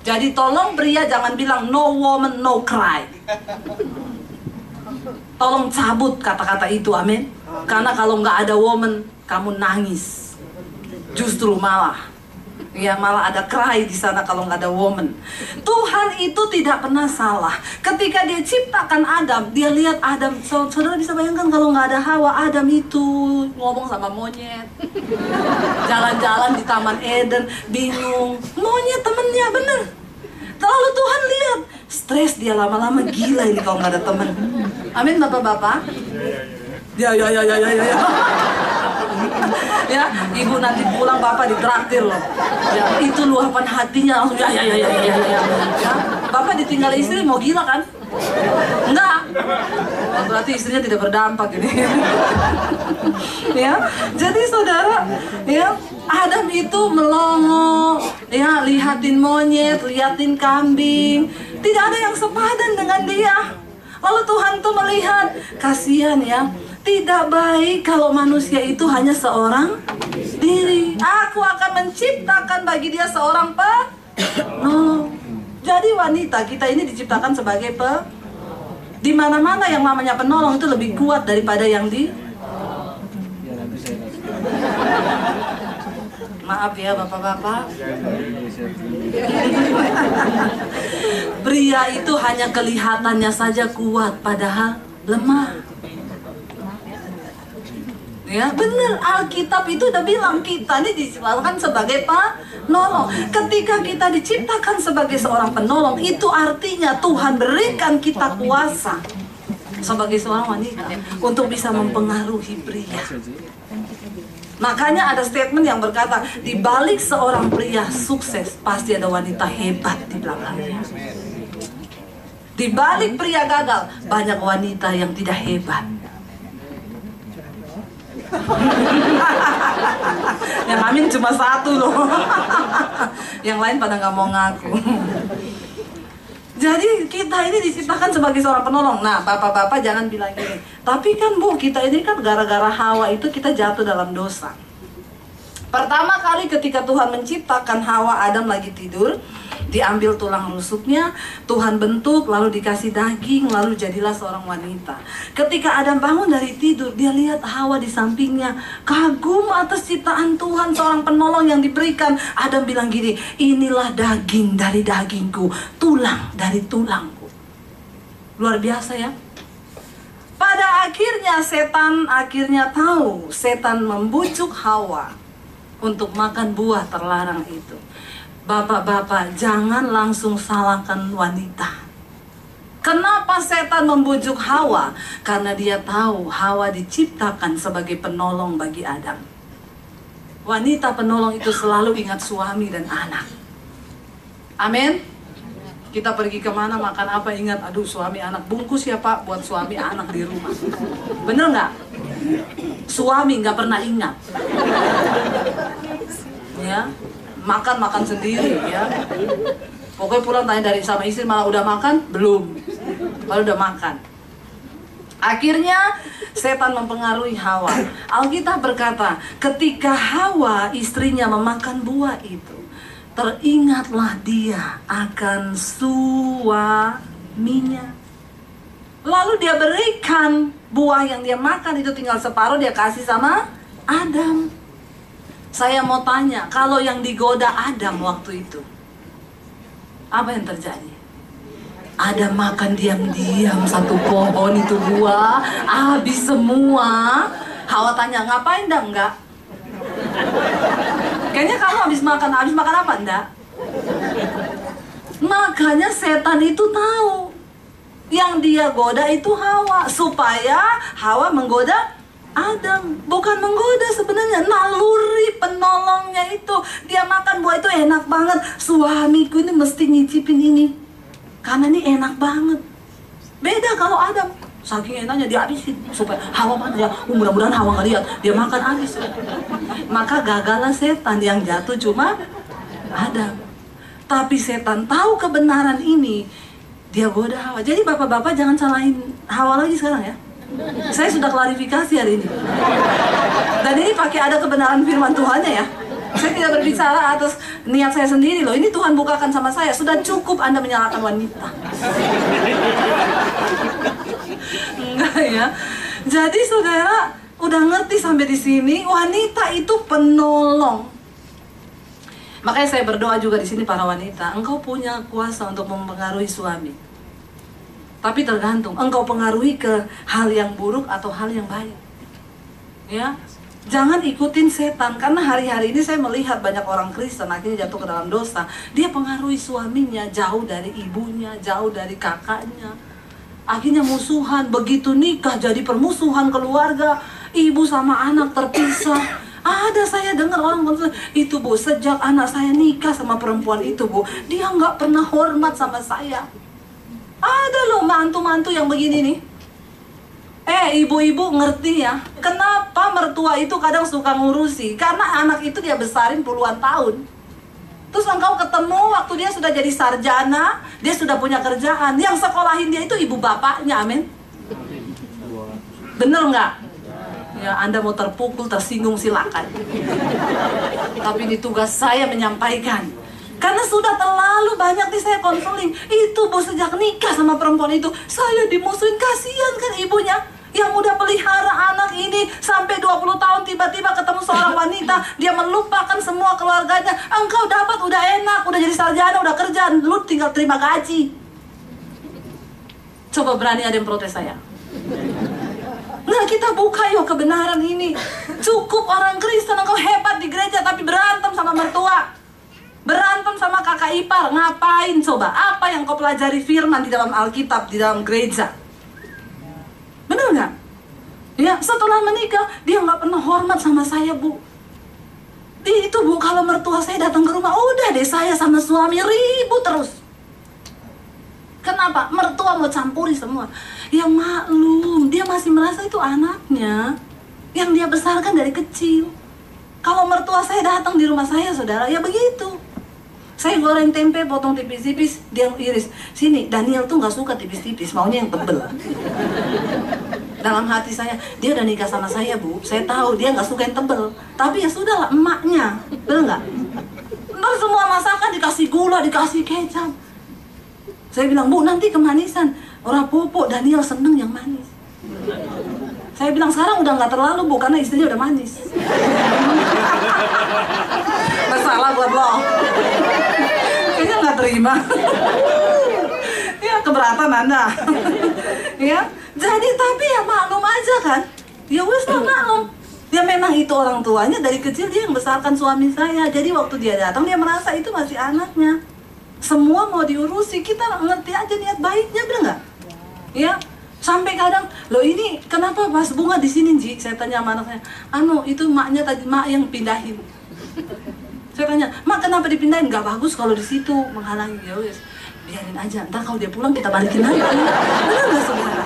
Jadi tolong pria jangan bilang no woman no cry. Tolong cabut kata-kata itu, amin. Karena kalau nggak ada woman, kamu nangis. Justru malah, ya malah ada cry di sana kalau nggak ada woman. Tuhan itu tidak pernah salah. Ketika dia ciptakan Adam, dia lihat Adam. Saudara bisa bayangkan kalau nggak ada Hawa, Adam itu ngomong sama monyet, jalan-jalan di Taman Eden, bingung. Monyet temennya bener. Lalu Tuhan lihat, stres dia lama-lama gila ini kalau nggak ada teman. Amin bapak-bapak. Ya ya ya ya ya ya. ya, ibu nanti pulang bapak ditraktir loh. Ya, itu luapan hatinya langsung ya ya ya ya ya ya. ya. Bapak ditinggal istri mau gila kan? Enggak. Berarti istrinya tidak berdampak ini. ya. Jadi saudara, ya, Adam itu melongo, ya, lihatin monyet, lihatin kambing, tidak ada yang sepadan dengan dia. Lalu Tuhan tuh melihat, kasihan ya, tidak baik kalau manusia itu hanya seorang diri. Aku akan menciptakan bagi dia seorang penolong. Jadi wanita kita ini diciptakan sebagai pe di mana-mana yang namanya penolong itu lebih kuat daripada yang di Maaf ya bapak-bapak. Pria itu hanya kelihatannya saja kuat, padahal lemah. Ya benar Alkitab itu udah bilang kita ini diciptakan sebagai penolong. Ketika kita diciptakan sebagai seorang penolong, itu artinya Tuhan berikan kita kuasa sebagai seorang wanita untuk bisa mempengaruhi pria. Makanya ada statement yang berkata, di balik seorang pria sukses pasti ada wanita hebat di belakangnya. Di balik pria gagal banyak wanita yang tidak hebat. yang amin cuma satu loh. yang lain pada nggak mau ngaku. Jadi kita ini diciptakan sebagai seorang penolong. Nah, bapak-bapak jangan bilang gini. Tapi kan bu, kita ini kan gara-gara Hawa itu kita jatuh dalam dosa. Pertama kali ketika Tuhan menciptakan Hawa Adam lagi tidur, diambil tulang rusuknya, Tuhan bentuk, lalu dikasih daging, lalu jadilah seorang wanita. Ketika Adam bangun dari tidur, dia lihat Hawa di sampingnya, kagum atas ciptaan Tuhan, seorang penolong yang diberikan. Adam bilang gini, inilah daging dari dagingku, tulang dari tulangku. Luar biasa ya. Pada akhirnya setan akhirnya tahu, setan membujuk Hawa untuk makan buah terlarang itu. Bapak-bapak, jangan langsung salahkan wanita. Kenapa setan membujuk Hawa? Karena dia tahu Hawa diciptakan sebagai penolong bagi Adam. Wanita penolong itu selalu ingat suami dan anak. Amin. Kita pergi ke mana makan apa ingat aduh suami anak bungkus ya pak buat suami anak di rumah. Bener nggak? Suami nggak pernah ingat. Ya, makan makan sendiri ya. Pokoknya pulang tanya dari sama istri malah udah makan belum. Baru udah makan. Akhirnya setan mempengaruhi Hawa. Alkitab berkata, ketika Hawa istrinya memakan buah itu, teringatlah dia akan suaminya. Lalu dia berikan buah yang dia makan itu tinggal separuh dia kasih sama Adam. Saya mau tanya, kalau yang digoda Adam waktu itu, apa yang terjadi? Ada makan diam-diam satu pohon itu buah, habis semua. Hawa tanya, ngapain dah enggak? Kayaknya kamu habis makan, habis makan apa enggak? Makanya setan itu tahu yang dia goda itu Hawa supaya Hawa menggoda Adam bukan menggoda sebenarnya naluri penolongnya itu. Dia makan buah itu enak banget. Suamiku ini mesti nyicipin ini. Karena ini enak banget. Beda kalau Adam. Saking enaknya dia habisin supaya Hawa mana ya oh, mudah-mudahan Hawa lihat. Dia makan habis. Maka gagallah setan yang jatuh cuma Adam. Tapi setan tahu kebenaran ini dia goda Hawa. Jadi bapak-bapak jangan salahin Hawa lagi sekarang ya. Saya sudah klarifikasi hari ini. Dan ini pakai ada kebenaran firman Tuhannya ya. Saya tidak berbicara atas niat saya sendiri loh. Ini Tuhan bukakan sama saya. Sudah cukup Anda menyalahkan wanita. Enggak ya. Jadi saudara udah ngerti sampai di sini wanita itu penolong. Makanya saya berdoa juga di sini para wanita, engkau punya kuasa untuk mempengaruhi suami. Tapi tergantung, engkau pengaruhi ke hal yang buruk atau hal yang baik. Ya, jangan ikutin setan karena hari-hari ini saya melihat banyak orang Kristen akhirnya jatuh ke dalam dosa. Dia pengaruhi suaminya jauh dari ibunya, jauh dari kakaknya. Akhirnya musuhan, begitu nikah jadi permusuhan keluarga, ibu sama anak terpisah ada saya dengar orang bilang, itu bu, sejak anak saya nikah sama perempuan itu bu, dia nggak pernah hormat sama saya. Ada loh mantu-mantu yang begini nih. Eh, ibu-ibu ngerti ya, kenapa mertua itu kadang suka ngurusi? Karena anak itu dia besarin puluhan tahun. Terus engkau ketemu waktu dia sudah jadi sarjana, dia sudah punya kerjaan. Yang sekolahin dia itu ibu bapaknya, amin. Bener nggak? ya Anda mau terpukul, tersinggung silakan. Tapi ini tugas saya menyampaikan. Karena sudah terlalu banyak nih saya konseling. Itu bos sejak nikah sama perempuan itu, saya dimusuhin. Kasihan kan ibunya yang udah pelihara anak ini sampai 20 tahun tiba-tiba ketemu seorang wanita. Dia melupakan semua keluarganya. Engkau dapat udah enak udah jadi sarjana udah kerja. Lu tinggal terima gaji. Coba berani ada yang protes saya? Nah kita buka yuk kebenaran ini. Cukup orang Kristen engkau hebat di gereja Tapi berantem sama mertua Berantem sama kakak ipar Ngapain coba? Apa yang kau pelajari firman di dalam Alkitab Di dalam gereja Benar nggak? Ya setelah menikah Dia nggak pernah hormat sama saya bu itu bu kalau mertua saya datang ke rumah Udah deh saya sama suami ribut terus Kenapa? Mertua mau campuri semua. Ya maklum, dia masih merasa itu anaknya yang dia besarkan dari kecil. Kalau mertua saya datang di rumah saya, saudara, ya begitu. Saya goreng tempe, potong tipis-tipis, dia iris. Sini, Daniel tuh nggak suka tipis-tipis, maunya yang tebel. Dalam hati saya, dia udah nikah sama saya, Bu. Saya tahu dia nggak suka yang tebel. Tapi ya sudahlah, emaknya. Betul nggak? Ntar semua masakan dikasih gula, dikasih kecap saya bilang, Bu nanti kemanisan. Orang pupuk Daniel seneng yang manis. Saya bilang, sekarang udah nggak terlalu Bu, karena istrinya udah manis. Masalah buat lo. Kayaknya nggak terima. ya keberatan Anda. ya, jadi tapi ya maklum aja kan. Ya wes lah maklum. Ya memang itu orang tuanya dari kecil dia yang besarkan suami saya. Jadi waktu dia datang dia merasa itu masih anaknya semua mau diurusi kita ngerti aja niat baiknya bener nggak ya Sampai kadang, lo ini kenapa pas bunga di sini Ji? Saya tanya sama anaknya, anu itu maknya tadi mak yang pindahin. Saya tanya, mak kenapa dipindahin? Gak bagus kalau di situ menghalangi ya wes. Biarin aja, ntar kalau dia pulang kita balikin lagi. Benar nggak saudara?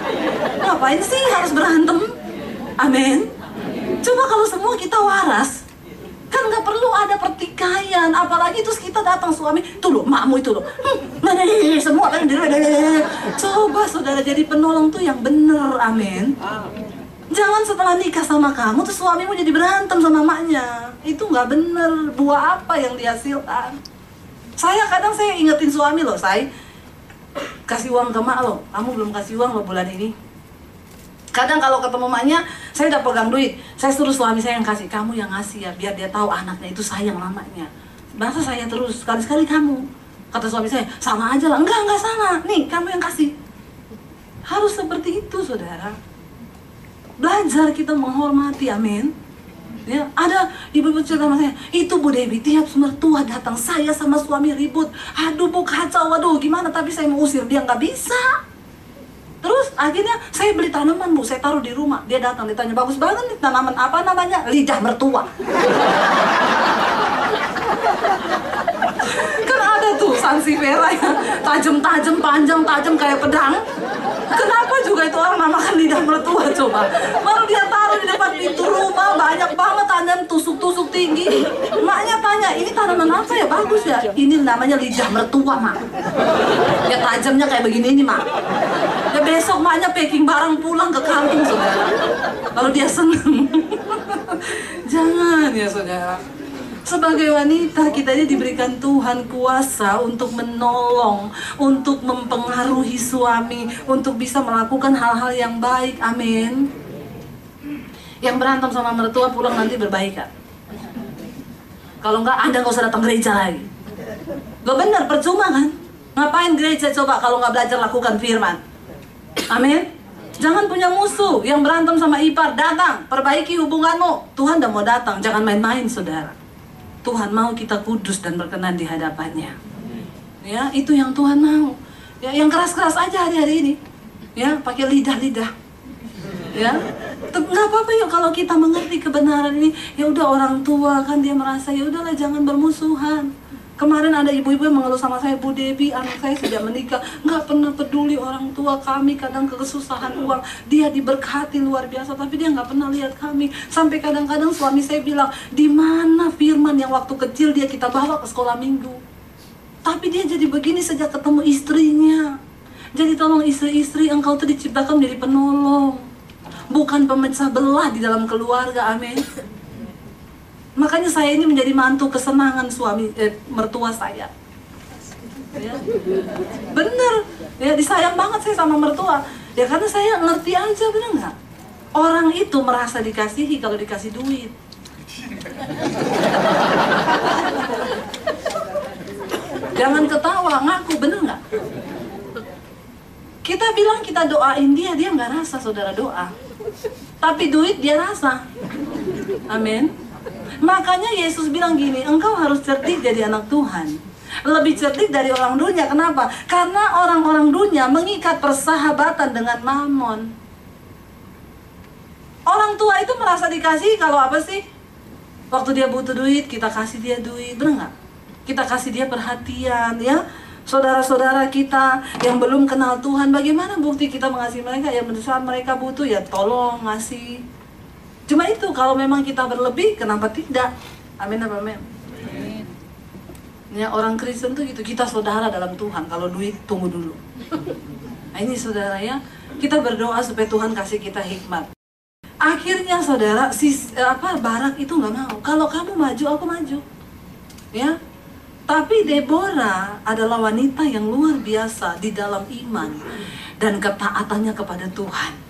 Ngapain sih harus berantem? Amin. Coba kalau semua kita waras, nggak perlu ada pertikaian. Apalagi terus kita datang suami tuh lo makmu itu lo hmm, semua kan coba saudara jadi penolong tuh yang bener amin. Jangan setelah nikah sama kamu terus suamimu jadi berantem sama maknya. Itu nggak bener. Buah apa yang dihasilkan? Saya kadang saya ingetin suami loh saya kasih uang ke mak lo. Kamu belum kasih uang lo bulan ini Kadang kalau ketemu maknya, saya udah pegang duit. Saya suruh suami saya yang kasih, kamu yang ngasih ya, biar dia tahu anaknya itu sayang mamanya. Masa saya terus, sekali-sekali kamu. Kata suami saya, sama aja lah. Enggak, enggak sama. Nih, kamu yang kasih. Harus seperti itu, saudara. Belajar kita menghormati, amin. Ya, ada ibu-ibu cerita sama saya, itu Bu Dewi tiap mertua datang saya sama suami ribut, aduh bu kacau, waduh gimana tapi saya mau usir dia nggak bisa. Terus akhirnya saya beli tanaman bu, saya taruh di rumah. Dia datang ditanya bagus banget nih tanaman apa namanya? Lidah mertua. kan ada tuh sansevieria yang tajam-tajam, panjang, tajam kayak pedang. Kenapa juga itu orang namakan lidah mertua coba? Baru dia taruh di depan pintu rumah, banyak banget tanam tusuk-tusuk tinggi. Maknya tanya, ini tanaman apa ya? Bagus ya? Ini namanya lidah mertua, mak. Ya tajamnya kayak begini nih, mak. Ya besok maknya packing barang pulang ke kampung, saudara. Kalau dia seneng. Jangan ya, saudara. Sebagai wanita kita ini diberikan Tuhan kuasa untuk menolong, untuk mempengaruhi suami, untuk bisa melakukan hal-hal yang baik. Amin. Yang berantem sama mertua pulang nanti berbaikan. Kalau enggak, Anda nggak usah datang gereja lagi. Gak benar, percuma kan? Ngapain gereja coba kalau nggak belajar lakukan firman? Amin. Jangan punya musuh yang berantem sama ipar, datang, perbaiki hubunganmu. Tuhan udah mau datang, jangan main-main saudara. Tuhan mau kita kudus dan berkenan di hadapannya. Ya, itu yang Tuhan mau. Ya, yang keras-keras aja hari-hari ini. Ya, pakai lidah-lidah. Ya, nggak apa-apa ya kalau kita mengerti kebenaran ini. Ya udah orang tua kan dia merasa ya udahlah jangan bermusuhan. Kemarin ada ibu-ibu yang mengeluh sama saya, Bu Devi, anak saya sudah menikah, nggak pernah peduli orang tua kami, kadang kesusahan uang, dia diberkati luar biasa, tapi dia nggak pernah lihat kami. Sampai kadang-kadang suami saya bilang, di mana Firman yang waktu kecil dia kita bawa ke sekolah minggu? Tapi dia jadi begini sejak ketemu istrinya. Jadi tolong istri-istri, engkau tuh diciptakan menjadi penolong, bukan pemecah belah di dalam keluarga, amin. Makanya saya ini menjadi mantu kesenangan suami eh, mertua saya. Ya. Bener, ya disayang banget saya sama mertua. Ya karena saya ngerti aja, bener nggak? Orang itu merasa dikasihi kalau dikasih duit. Jangan ketawa, ngaku, bener nggak? Kita bilang kita doain dia, dia nggak rasa saudara doa. Tapi duit dia rasa. Amin. Makanya Yesus bilang gini, engkau harus cerdik jadi anak Tuhan. Lebih cerdik dari orang dunia. Kenapa? Karena orang-orang dunia mengikat persahabatan dengan mamon. Orang tua itu merasa dikasih kalau apa sih? Waktu dia butuh duit, kita kasih dia duit. Benar nggak? Kita kasih dia perhatian, ya. Saudara-saudara kita yang belum kenal Tuhan, bagaimana bukti kita mengasihi mereka? Ya, saat mereka butuh, ya tolong ngasih Cuma itu kalau memang kita berlebih, kenapa tidak? Amin apa amin? Ya orang Kristen tuh gitu, kita saudara dalam Tuhan. Kalau duit tunggu dulu. Nah, ini saudara ya, kita berdoa supaya Tuhan kasih kita hikmat. Akhirnya saudara, si apa Barak itu nggak mau. Kalau kamu maju, aku maju. Ya, tapi Deborah adalah wanita yang luar biasa di dalam iman dan ketaatannya kepada Tuhan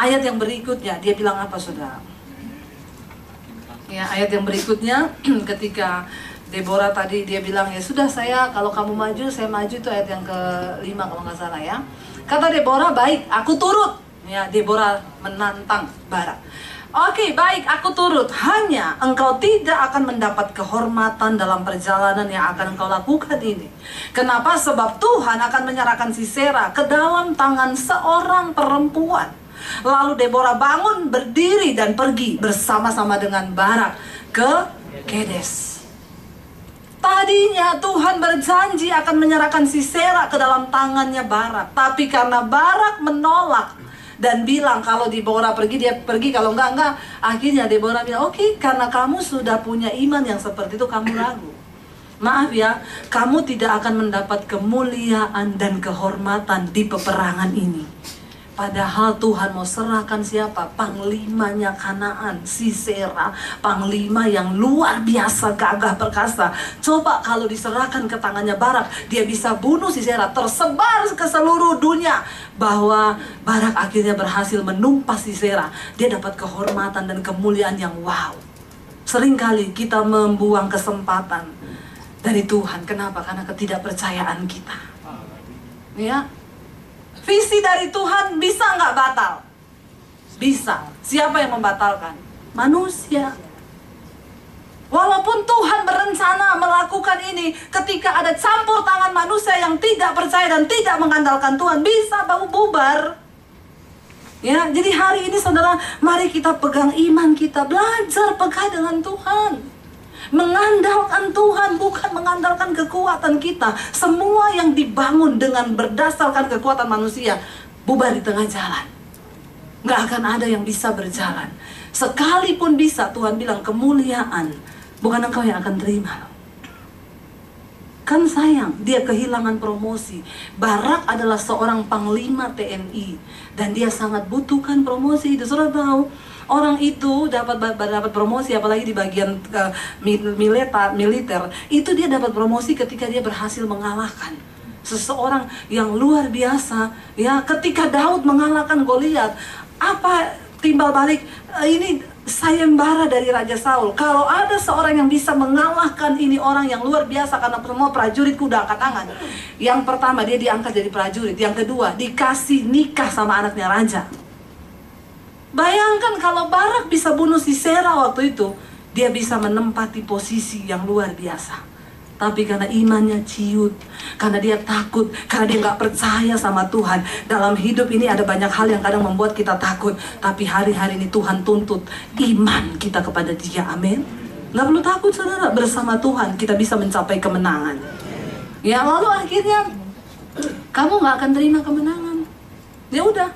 ayat yang berikutnya dia bilang apa saudara? Ya ayat yang berikutnya ketika Deborah tadi dia bilang ya sudah saya kalau kamu maju saya maju itu ayat yang kelima kalau nggak salah ya. Kata Deborah baik aku turut. Ya Deborah menantang Barak. Oke, baik, aku turut. Hanya engkau tidak akan mendapat kehormatan dalam perjalanan yang akan engkau lakukan ini. Kenapa? Sebab Tuhan akan menyerahkan Sisera ke dalam tangan seorang perempuan. Lalu Deborah bangun, berdiri dan pergi bersama-sama dengan Barak ke Kedes. Tadinya Tuhan berjanji akan menyerahkan Sisera ke dalam tangannya Barak. Tapi karena Barak menolak dan bilang kalau Deborah pergi dia pergi kalau enggak enggak akhirnya Deborah bilang oke okay, karena kamu sudah punya iman yang seperti itu kamu ragu maaf ya kamu tidak akan mendapat kemuliaan dan kehormatan di peperangan ini Padahal Tuhan mau serahkan siapa? Panglimanya Kanaan, Sisera, panglima yang luar biasa gagah perkasa. Coba kalau diserahkan ke tangannya Barak, dia bisa bunuh Sisera, tersebar ke seluruh dunia. Bahwa Barak akhirnya berhasil menumpas Sisera. Dia dapat kehormatan dan kemuliaan yang wow. Seringkali kita membuang kesempatan dari Tuhan. Kenapa? Karena ketidakpercayaan kita. Ya, Visi dari Tuhan bisa nggak batal? Bisa. Siapa yang membatalkan? Manusia. Walaupun Tuhan berencana melakukan ini ketika ada campur tangan manusia yang tidak percaya dan tidak mengandalkan Tuhan bisa bau bubar. Ya, jadi hari ini saudara, mari kita pegang iman kita, belajar pegang dengan Tuhan. Mengandalkan Tuhan bukan mengandalkan kekuatan kita. Semua yang dibangun dengan berdasarkan kekuatan manusia bubar di tengah jalan. Nggak akan ada yang bisa berjalan. Sekalipun bisa Tuhan bilang kemuliaan bukan engkau yang akan terima. Kan sayang, dia kehilangan promosi. Barak adalah seorang panglima TNI dan dia sangat butuhkan promosi. Saudara tahu, orang itu dapat dapat promosi apalagi di bagian uh, militer militer itu dia dapat promosi ketika dia berhasil mengalahkan seseorang yang luar biasa ya ketika Daud mengalahkan Goliat apa timbal balik uh, ini sayembara dari Raja Saul. Kalau ada seorang yang bisa mengalahkan ini orang yang luar biasa karena semua prajurit kuda angkat tangan. Yang pertama dia diangkat jadi prajurit, yang kedua dikasih nikah sama anaknya raja. Bayangkan kalau Barak bisa bunuh si Sera waktu itu, dia bisa menempati posisi yang luar biasa. Tapi karena imannya ciut, karena dia takut, karena dia nggak percaya sama Tuhan. Dalam hidup ini ada banyak hal yang kadang membuat kita takut. Tapi hari-hari ini Tuhan tuntut iman kita kepada dia. Amin. Nggak perlu takut saudara, bersama Tuhan kita bisa mencapai kemenangan. Ya lalu akhirnya kamu nggak akan terima kemenangan. Ya udah,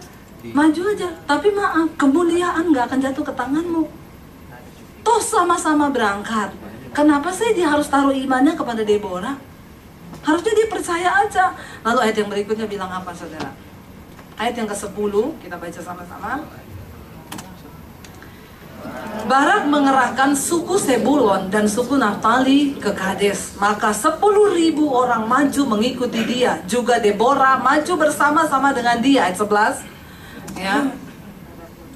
maju aja. Tapi maaf kemuliaan nggak akan jatuh ke tanganmu. Toh sama-sama berangkat. Kenapa sih dia harus taruh imannya kepada Deborah? Harusnya dia percaya aja. Lalu ayat yang berikutnya bilang apa saudara? Ayat yang ke-10 kita baca sama-sama. Barak mengerahkan suku Sebulon dan suku Naftali ke Kades. Maka sepuluh ribu orang maju mengikuti dia. Juga Deborah maju bersama-sama dengan dia. Ayat 11 ya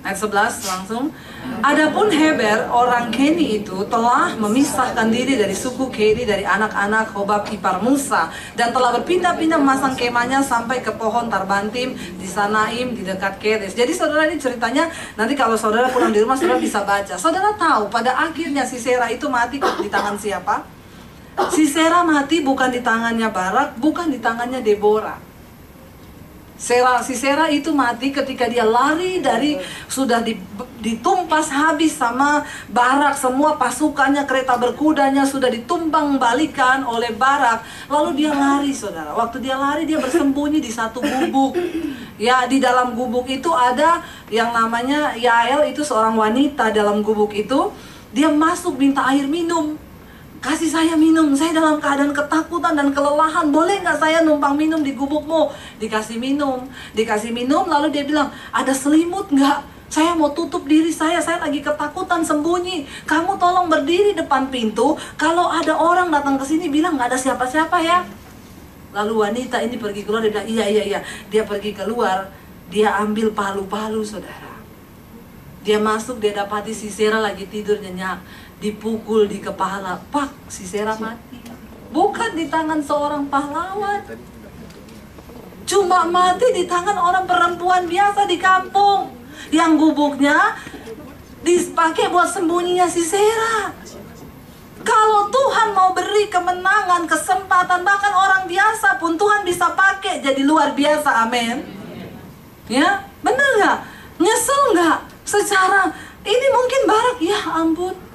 ayat 11 langsung Adapun Heber orang Keni itu telah memisahkan diri dari suku Keni dari anak-anak Hobab ipar Musa dan telah berpindah-pindah memasang kemahnya sampai ke pohon Tarbantim di Sanaim di dekat Kedes. Jadi saudara ini ceritanya nanti kalau saudara pulang di rumah saudara bisa baca. Saudara tahu pada akhirnya si Sera itu mati di tangan siapa? Si Sera mati bukan di tangannya Barak, bukan di tangannya Deborah. Sera, si Sera itu mati ketika dia lari dari sudah ditumpas habis sama Barak. Semua pasukannya kereta berkudanya sudah ditumbang balikan oleh Barak. Lalu dia lari saudara. Waktu dia lari dia bersembunyi di satu gubuk. Ya di dalam gubuk itu ada yang namanya Yael itu seorang wanita dalam gubuk itu. Dia masuk minta air minum kasih saya minum, saya dalam keadaan ketakutan dan kelelahan, boleh nggak saya numpang minum di gubukmu? Dikasih minum, dikasih minum, lalu dia bilang, ada selimut nggak? Saya mau tutup diri saya, saya lagi ketakutan sembunyi. Kamu tolong berdiri depan pintu. Kalau ada orang datang ke sini bilang nggak ada siapa-siapa ya. Lalu wanita ini pergi keluar, dia bilang, iya iya iya. Dia pergi keluar, dia ambil palu-palu saudara. Dia masuk, dia dapati si Sera lagi tidur nyenyak dipukul di kepala, pak, si Sera mati. Bukan di tangan seorang pahlawan. Cuma mati di tangan orang perempuan biasa di kampung. Yang gubuknya dipakai buat sembunyinya si Sera. Kalau Tuhan mau beri kemenangan, kesempatan, bahkan orang biasa pun Tuhan bisa pakai jadi luar biasa, amin. Ya, benar nggak? Nyesel nggak? Secara ini mungkin Barak, ya ampun.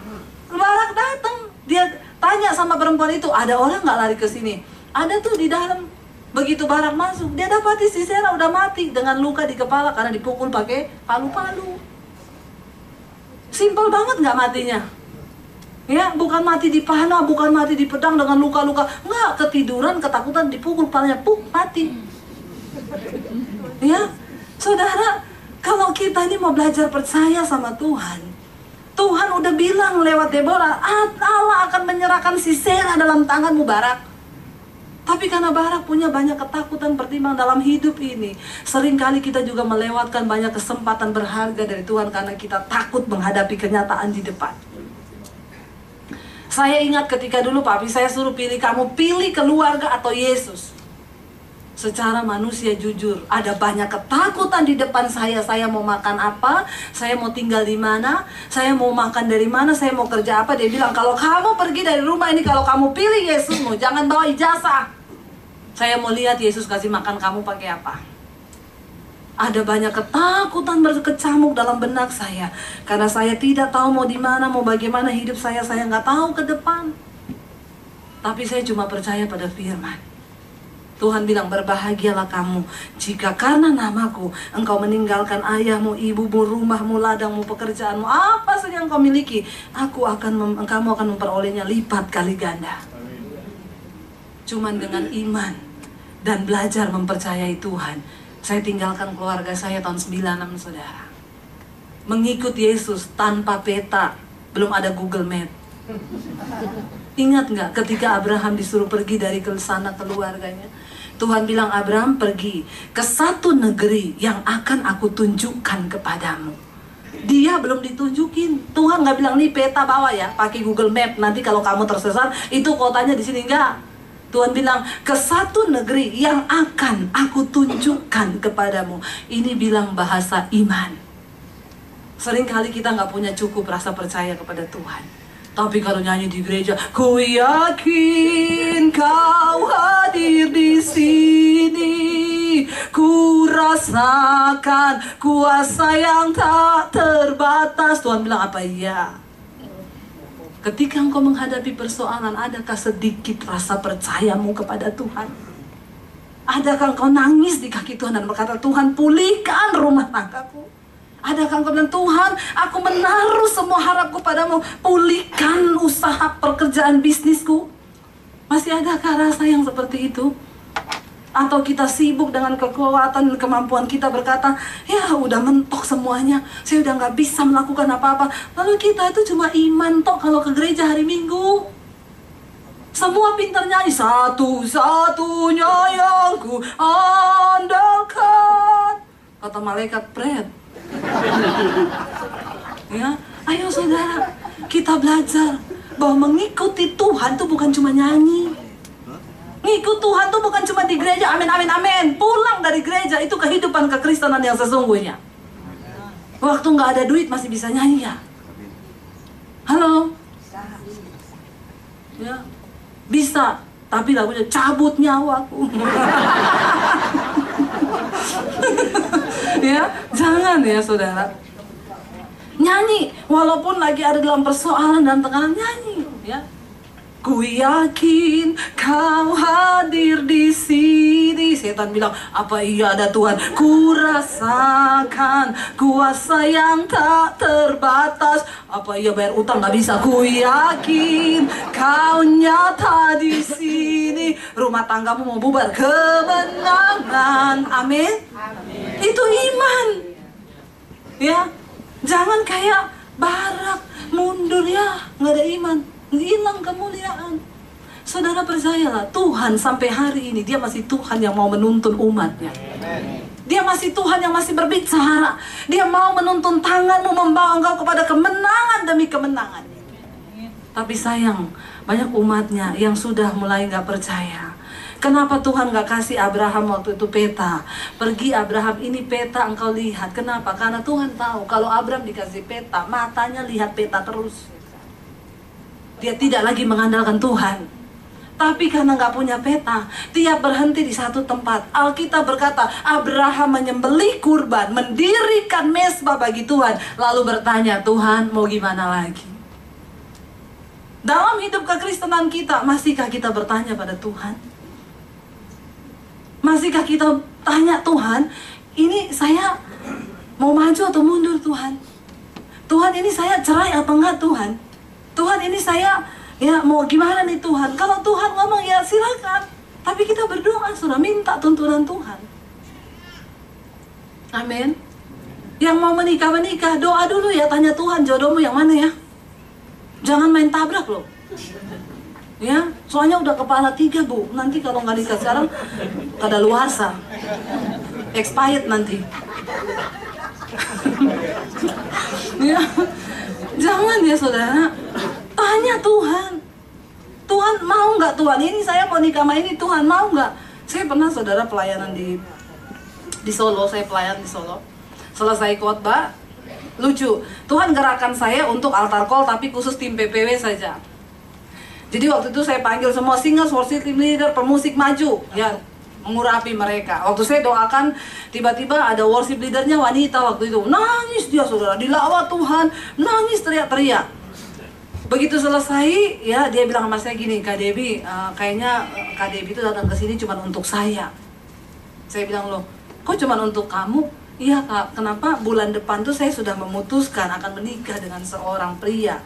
Barak datang, dia tanya sama perempuan itu, ada orang nggak lari ke sini? Ada tuh di dalam. Begitu Barak masuk, dia dapati si Sera udah mati dengan luka di kepala karena dipukul pakai palu-palu. Simpel banget nggak matinya? Ya, bukan mati di panah, bukan mati di pedang dengan luka-luka. Enggak, ketiduran, ketakutan, dipukul palanya, puk, mati. Ya, saudara, kalau kita ini mau belajar percaya sama Tuhan, Tuhan udah bilang lewat Deborah, Allah akan menyerahkan si Sera dalam tanganmu Barak. Tapi karena Barak punya banyak ketakutan pertimbang dalam hidup ini, sering kali kita juga melewatkan banyak kesempatan berharga dari Tuhan karena kita takut menghadapi kenyataan di depan. Saya ingat ketika dulu papi saya suruh pilih kamu pilih keluarga atau Yesus. Secara manusia jujur, ada banyak ketakutan di depan saya. Saya mau makan apa? Saya mau tinggal di mana? Saya mau makan dari mana? Saya mau kerja apa? Dia bilang, kalau kamu pergi dari rumah ini, kalau kamu pilih Yesusmu, jangan bawa ijazah. Saya mau lihat Yesus kasih makan kamu pakai apa. Ada banyak ketakutan berkecamuk dalam benak saya karena saya tidak tahu mau di mana, mau bagaimana hidup saya, saya nggak tahu ke depan. Tapi saya cuma percaya pada firman. Tuhan bilang berbahagialah kamu jika karena namaku engkau meninggalkan ayahmu, ibumu, rumahmu, ladangmu, pekerjaanmu, apa saja yang kau miliki, aku akan kamu akan memperolehnya lipat kali ganda. Cuman dengan iman dan belajar mempercayai Tuhan, saya tinggalkan keluarga saya tahun 96 saudara. Mengikut Yesus tanpa peta, belum ada Google Map. Ingat nggak ketika Abraham disuruh pergi dari ke sana keluarganya? Tuhan bilang Abraham pergi ke satu negeri yang akan aku tunjukkan kepadamu. Dia belum ditunjukin. Tuhan nggak bilang nih peta bawa ya, pakai Google Map. Nanti kalau kamu tersesat, itu kotanya di sini enggak Tuhan bilang, ke satu negeri yang akan aku tunjukkan kepadamu. Ini bilang bahasa iman. Seringkali kita nggak punya cukup rasa percaya kepada Tuhan. Tapi kalau nyanyi di gereja, ku yakin kau hadir di sini. Ku rasakan kuasa yang tak terbatas. Tuhan bilang apa ya? Ketika engkau menghadapi persoalan, adakah sedikit rasa percayamu kepada Tuhan? Adakah engkau nangis di kaki Tuhan dan berkata, Tuhan pulihkan rumah tanggaku? Adakah engkau bilang, Tuhan aku menaruh semua harapku padamu, pulihkan usaha pekerjaan bisnisku? Masih adakah rasa yang seperti itu? atau kita sibuk dengan kekuatan dan kemampuan kita berkata ya udah mentok semuanya. Saya udah nggak bisa melakukan apa-apa. Lalu kita itu cuma iman tok kalau ke gereja hari minggu. Semua pintar nyanyi satu-satunya yang ku andalkan kata malaikat pret ya ayo saudara kita belajar bahwa mengikuti Tuhan itu bukan cuma nyanyi Ngikut Tuhan tuh bukan cuma di gereja, amin, amin, amin. Pulang dari gereja, itu kehidupan kekristenan yang sesungguhnya. Waktu nggak ada duit masih bisa nyanyi ya? Halo? Ya, bisa. Tapi lagunya cabut nyawaku. ya, jangan ya saudara. Nyanyi, walaupun lagi ada dalam persoalan dan tekanan nyanyi, ya. Ku yakin kau hadir di sini. Setan bilang, apa iya ada Tuhan? Ku rasakan kuasa yang tak terbatas. Apa iya bayar utang nggak bisa? Ku yakin kau nyata di sini. Rumah tanggamu mau bubar kemenangan. Amin. Amin. Itu iman. Ya, jangan kayak barak mundur ya, nggak ada iman hilang kemuliaan. Saudara percayalah, Tuhan sampai hari ini dia masih Tuhan yang mau menuntun umatnya. Dia masih Tuhan yang masih berbicara. Dia mau menuntun tanganmu membawa engkau kepada kemenangan demi kemenangan. Tapi sayang, banyak umatnya yang sudah mulai nggak percaya. Kenapa Tuhan gak kasih Abraham waktu itu peta? Pergi Abraham ini peta engkau lihat. Kenapa? Karena Tuhan tahu kalau Abraham dikasih peta, matanya lihat peta terus. Dia tidak lagi mengandalkan Tuhan. Tapi karena nggak punya peta, tiap berhenti di satu tempat. Alkitab berkata, Abraham menyembelih kurban, mendirikan mesbah bagi Tuhan, lalu bertanya, Tuhan mau gimana lagi? Dalam hidup kekristenan kita, masihkah kita bertanya pada Tuhan? Masihkah kita tanya Tuhan, ini saya mau maju atau mundur Tuhan? Tuhan ini saya cerai atau enggak Tuhan? Tuhan ini saya ya mau gimana nih Tuhan? Kalau Tuhan ngomong ya silakan. Tapi kita berdoa sudah minta tuntunan Tuhan. Amin. Yang mau menikah menikah doa dulu ya tanya Tuhan jodohmu yang mana ya? Jangan main tabrak loh. Ya, soalnya udah kepala tiga bu. Nanti kalau nggak nikah sekarang, kada luasa, expired nanti. ya, jangan ya saudara. Tanya Tuhan. Tuhan mau nggak Tuhan ini saya mau nikah sama ini Tuhan mau nggak? Saya pernah saudara pelayanan di di Solo, saya pelayan di Solo. Selesai khotbah, lucu Tuhan gerakan saya untuk altar call tapi khusus tim PPW saja jadi waktu itu saya panggil semua singers, worship leader, pemusik maju ya mengurapi mereka. Waktu saya doakan tiba-tiba ada worship leadernya wanita waktu itu. Nangis dia saudara. Dilawat Tuhan. Nangis teriak-teriak. Begitu selesai ya dia bilang sama saya gini Kak Debi uh, kayaknya Kak Debi itu datang ke sini cuma untuk saya. Saya bilang loh kok cuma untuk kamu? Iya kak, kenapa? Bulan depan tuh saya sudah memutuskan akan menikah dengan seorang pria.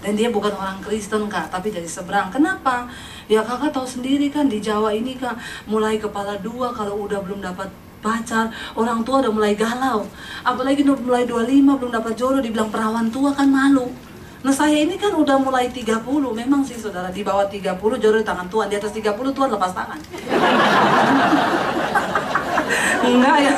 Dan dia bukan orang Kristen kak, tapi dari seberang. Kenapa? Ya kakak tahu sendiri kan di Jawa ini kak, mulai kepala dua kalau udah belum dapat pacar, orang tua udah mulai galau. Apalagi mulai 25 belum dapat jodoh, dibilang perawan tua kan malu. Nah saya ini kan udah mulai 30, memang sih saudara di bawah 30 jodoh di tangan Tuhan, di atas 30 Tuhan lepas tangan. Enggak ya.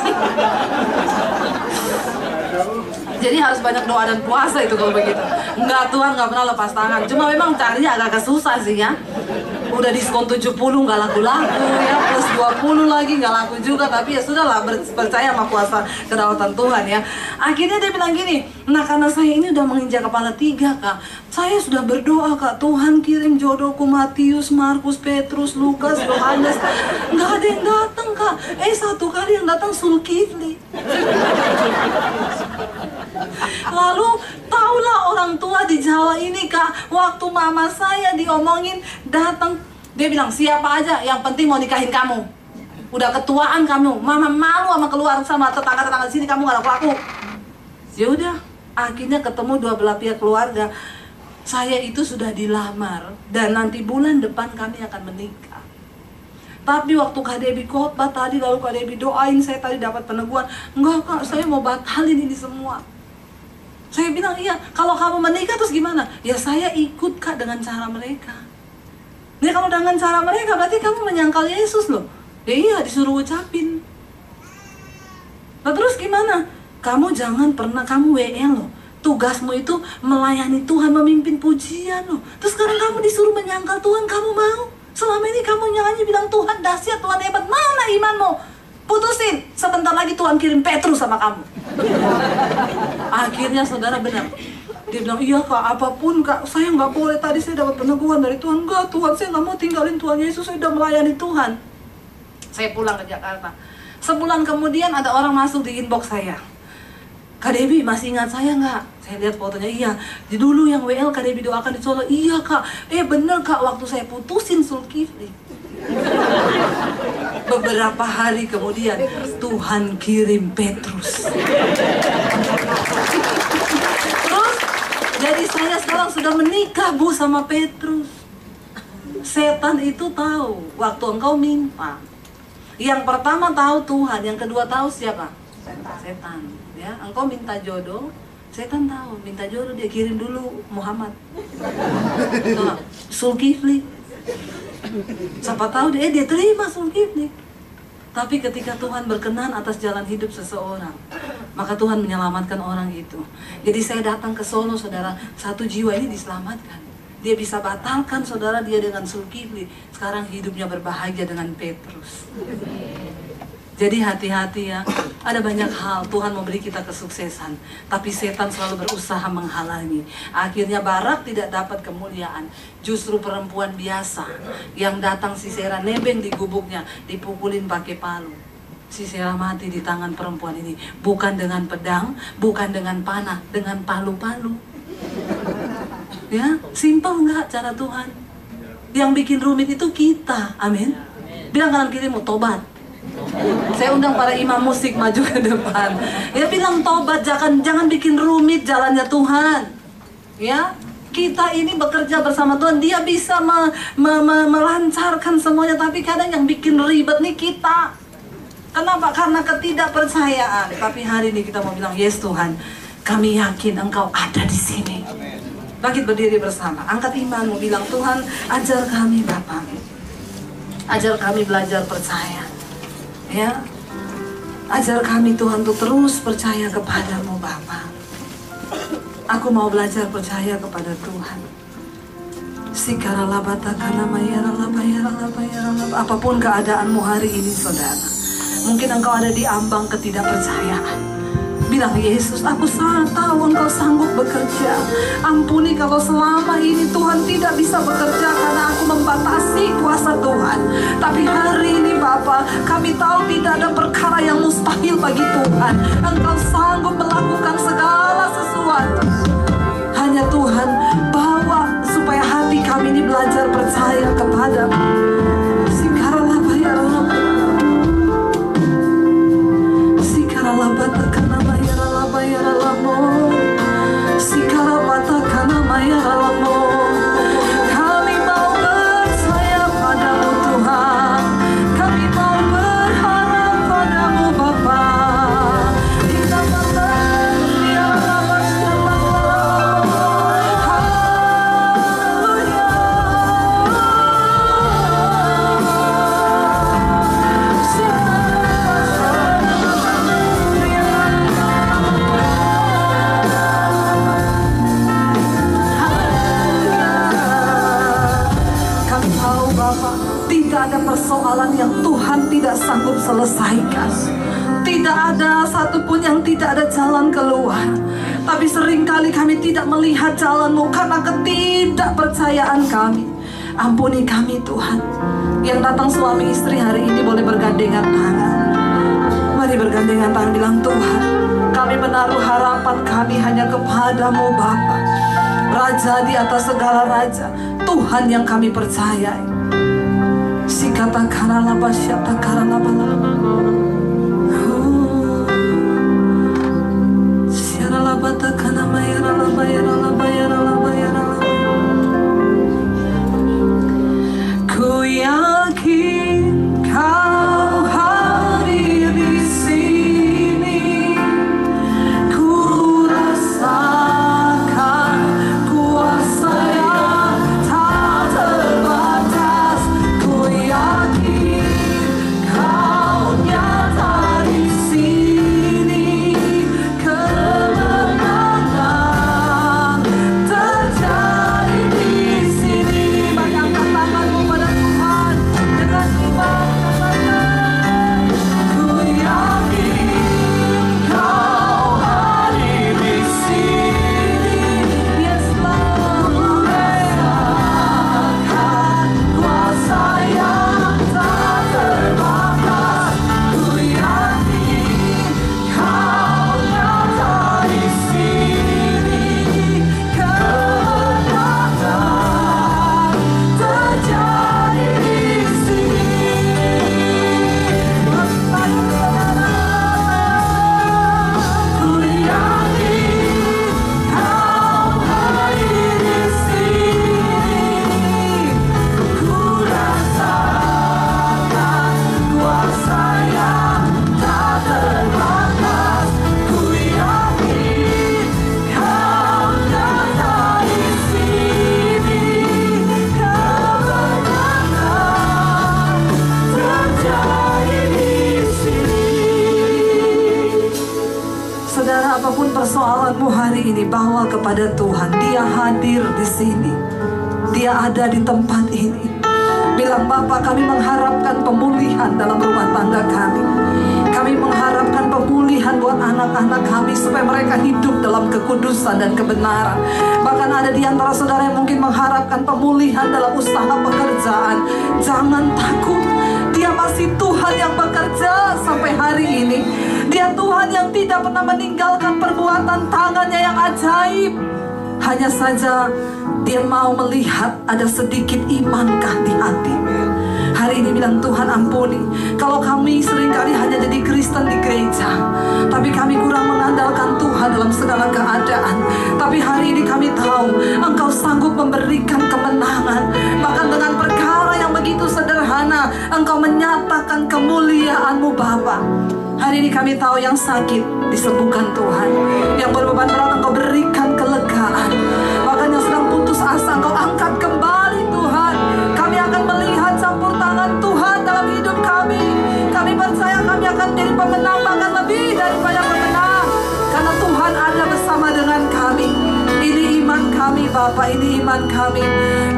Jadi harus banyak doa dan puasa itu kalau begitu. Enggak, Tuhan nggak pernah lepas tangan. Cuma memang carinya agak susah sih ya. Udah diskon 70 nggak laku-laku ya, plus 20 lagi nggak laku juga. Tapi ya sudahlah percaya sama kuasa kedaulatan Tuhan ya. Akhirnya dia bilang gini, nah karena saya ini udah menginjak kepala tiga kak, saya sudah berdoa kak, Tuhan kirim jodohku Matius, Markus, Petrus, Lukas, Yohanes. Nggak ada yang datang kak. Eh satu kali yang datang Sulkifli. Lalu taulah orang tua di Jawa ini kak, waktu mama saya diomongin datang, dia bilang siapa aja yang penting mau nikahin kamu. Udah ketuaan kamu, mama malu sama keluar sama tetangga-tetangga di sini kamu gak laku-laku. Ya udah, akhirnya ketemu dua belah pihak keluarga. Saya itu sudah dilamar dan nanti bulan depan kami akan menikah. Tapi waktu Kak Debi khotbah tadi lalu Kak Debi doain saya tadi dapat peneguhan, enggak Kak, saya mau batalin ini semua. Saya bilang, iya, kalau kamu menikah terus gimana? Ya saya ikut kak dengan cara mereka. Ya kalau dengan cara mereka berarti kamu menyangkal Yesus loh. Ya iya disuruh ucapin. Nah terus gimana? Kamu jangan pernah kamu WL loh. Tugasmu itu melayani Tuhan, memimpin pujian loh. Terus sekarang kamu disuruh menyangkal Tuhan, kamu mau? Selama ini kamu nyanyi bilang Tuhan dahsyat, Tuhan hebat. Mana imanmu? Putusin, sebentar lagi Tuhan kirim Petrus sama kamu. Akhirnya saudara benar. Dia bilang, iya kak, apa pun kak, saya nggak boleh. Tadi saya dapat peneguhan dari Tuhan. Enggak, Tuhan, saya nggak mau tinggalin Tuhan Yesus. Saya udah melayani Tuhan. Saya pulang ke Jakarta. Sebulan kemudian ada orang masuk di inbox saya. Kak Debi masih ingat saya nggak? Saya lihat fotonya, iya. Di dulu yang WL Kak Debi doakan di Solo, iya kak. Eh bener kak, waktu saya putusin Sulkifli Beberapa hari kemudian Tuhan kirim Petrus. Terus jadi saya sekarang sudah menikah bu sama Petrus. Setan itu tahu waktu engkau mimpa. Yang pertama tahu Tuhan, yang kedua tahu siapa? Setan. Setan. Ya, engkau minta jodoh, setan tahu minta jodoh dia kirim dulu Muhammad. Sulkifli Siapa tahu dia, dia terima Zulkifli. Tapi ketika Tuhan berkenan atas jalan hidup seseorang, maka Tuhan menyelamatkan orang itu. Jadi saya datang ke Solo, saudara, satu jiwa ini diselamatkan. Dia bisa batalkan saudara dia dengan Zulkifli. Sekarang hidupnya berbahagia dengan Petrus. Jadi hati-hati ya. Ada banyak hal Tuhan memberi kita kesuksesan, tapi setan selalu berusaha menghalangi. Akhirnya Barak tidak dapat kemuliaan. Justru perempuan biasa yang datang Sisera nebeng di gubuknya, dipukulin pakai palu. Sisera mati di tangan perempuan ini, bukan dengan pedang, bukan dengan panah, dengan palu-palu. Ya, simpel nggak cara Tuhan? Yang bikin rumit itu kita, amin. Bilang kanan kiri mau tobat, saya undang para imam musik maju ke depan. Ya bilang tobat, jangan jangan bikin rumit jalannya Tuhan. Ya, kita ini bekerja bersama Tuhan, Dia bisa me, me, me, melancarkan semuanya, tapi kadang yang bikin ribet nih kita. Kenapa? Karena ketidakpercayaan. Tapi hari ini kita mau bilang, yes Tuhan, kami yakin Engkau ada di sini. Bangkit berdiri bersama, angkat imanmu, bilang Tuhan, ajar kami Bapak. Ajar kami belajar percaya ya ajar kami Tuhan untuk terus percaya kepadamu Bapa. Aku mau belajar percaya kepada Tuhan. Apa pun keadaanmu hari ini saudara mungkin engkau ada di ambang ketidakpercayaan Bilang Yesus, aku sangat tahu engkau sanggup bekerja. Ampuni kalau selama ini Tuhan tidak bisa bekerja karena aku membatasi kuasa Tuhan. Tapi hari ini Bapa, kami tahu tidak ada perkara yang mustahil bagi Tuhan. Engkau sanggup melakukan segala sesuatu. Hanya Tuhan bawa supaya hati kami ini belajar percaya kepadamu. Melihat jalanmu karena ketidakpercayaan kami. Ampuni kami Tuhan. Yang datang suami istri hari ini boleh bergandengan tangan. Mari bergandengan tangan bilang Tuhan. Kami menaruh harapan kami hanya kepadamu Bapa. Raja di atas segala raja. Tuhan yang kami percayai kata karala basyata karala bala. Meninggalkan perbuatan tangannya yang ajaib. Hanya saja dia mau melihat ada sedikit imankah di hatimu. Hari ini bilang Tuhan ampuni Kalau kami sering kali hanya jadi Kristen di gereja Tapi kami kurang mengandalkan Tuhan dalam segala keadaan Tapi hari ini kami tahu Engkau sanggup memberikan kemenangan Bahkan dengan perkara yang begitu sederhana Engkau menyatakan kemuliaanmu Bapa Hari ini kami tahu yang sakit disembuhkan Tuhan. Yang berbeban berat engkau berikan kelegaan. Bahkan yang sedang putus asa engkau angkat kembali Tuhan. Kami akan melihat campur tangan Tuhan dalam hidup kami. Kami percaya kami akan menjadi pemenang Bahkan lebih daripada pemenang. Karena Tuhan ada bersama dengan kami. Ini iman kami Bapak, ini iman kami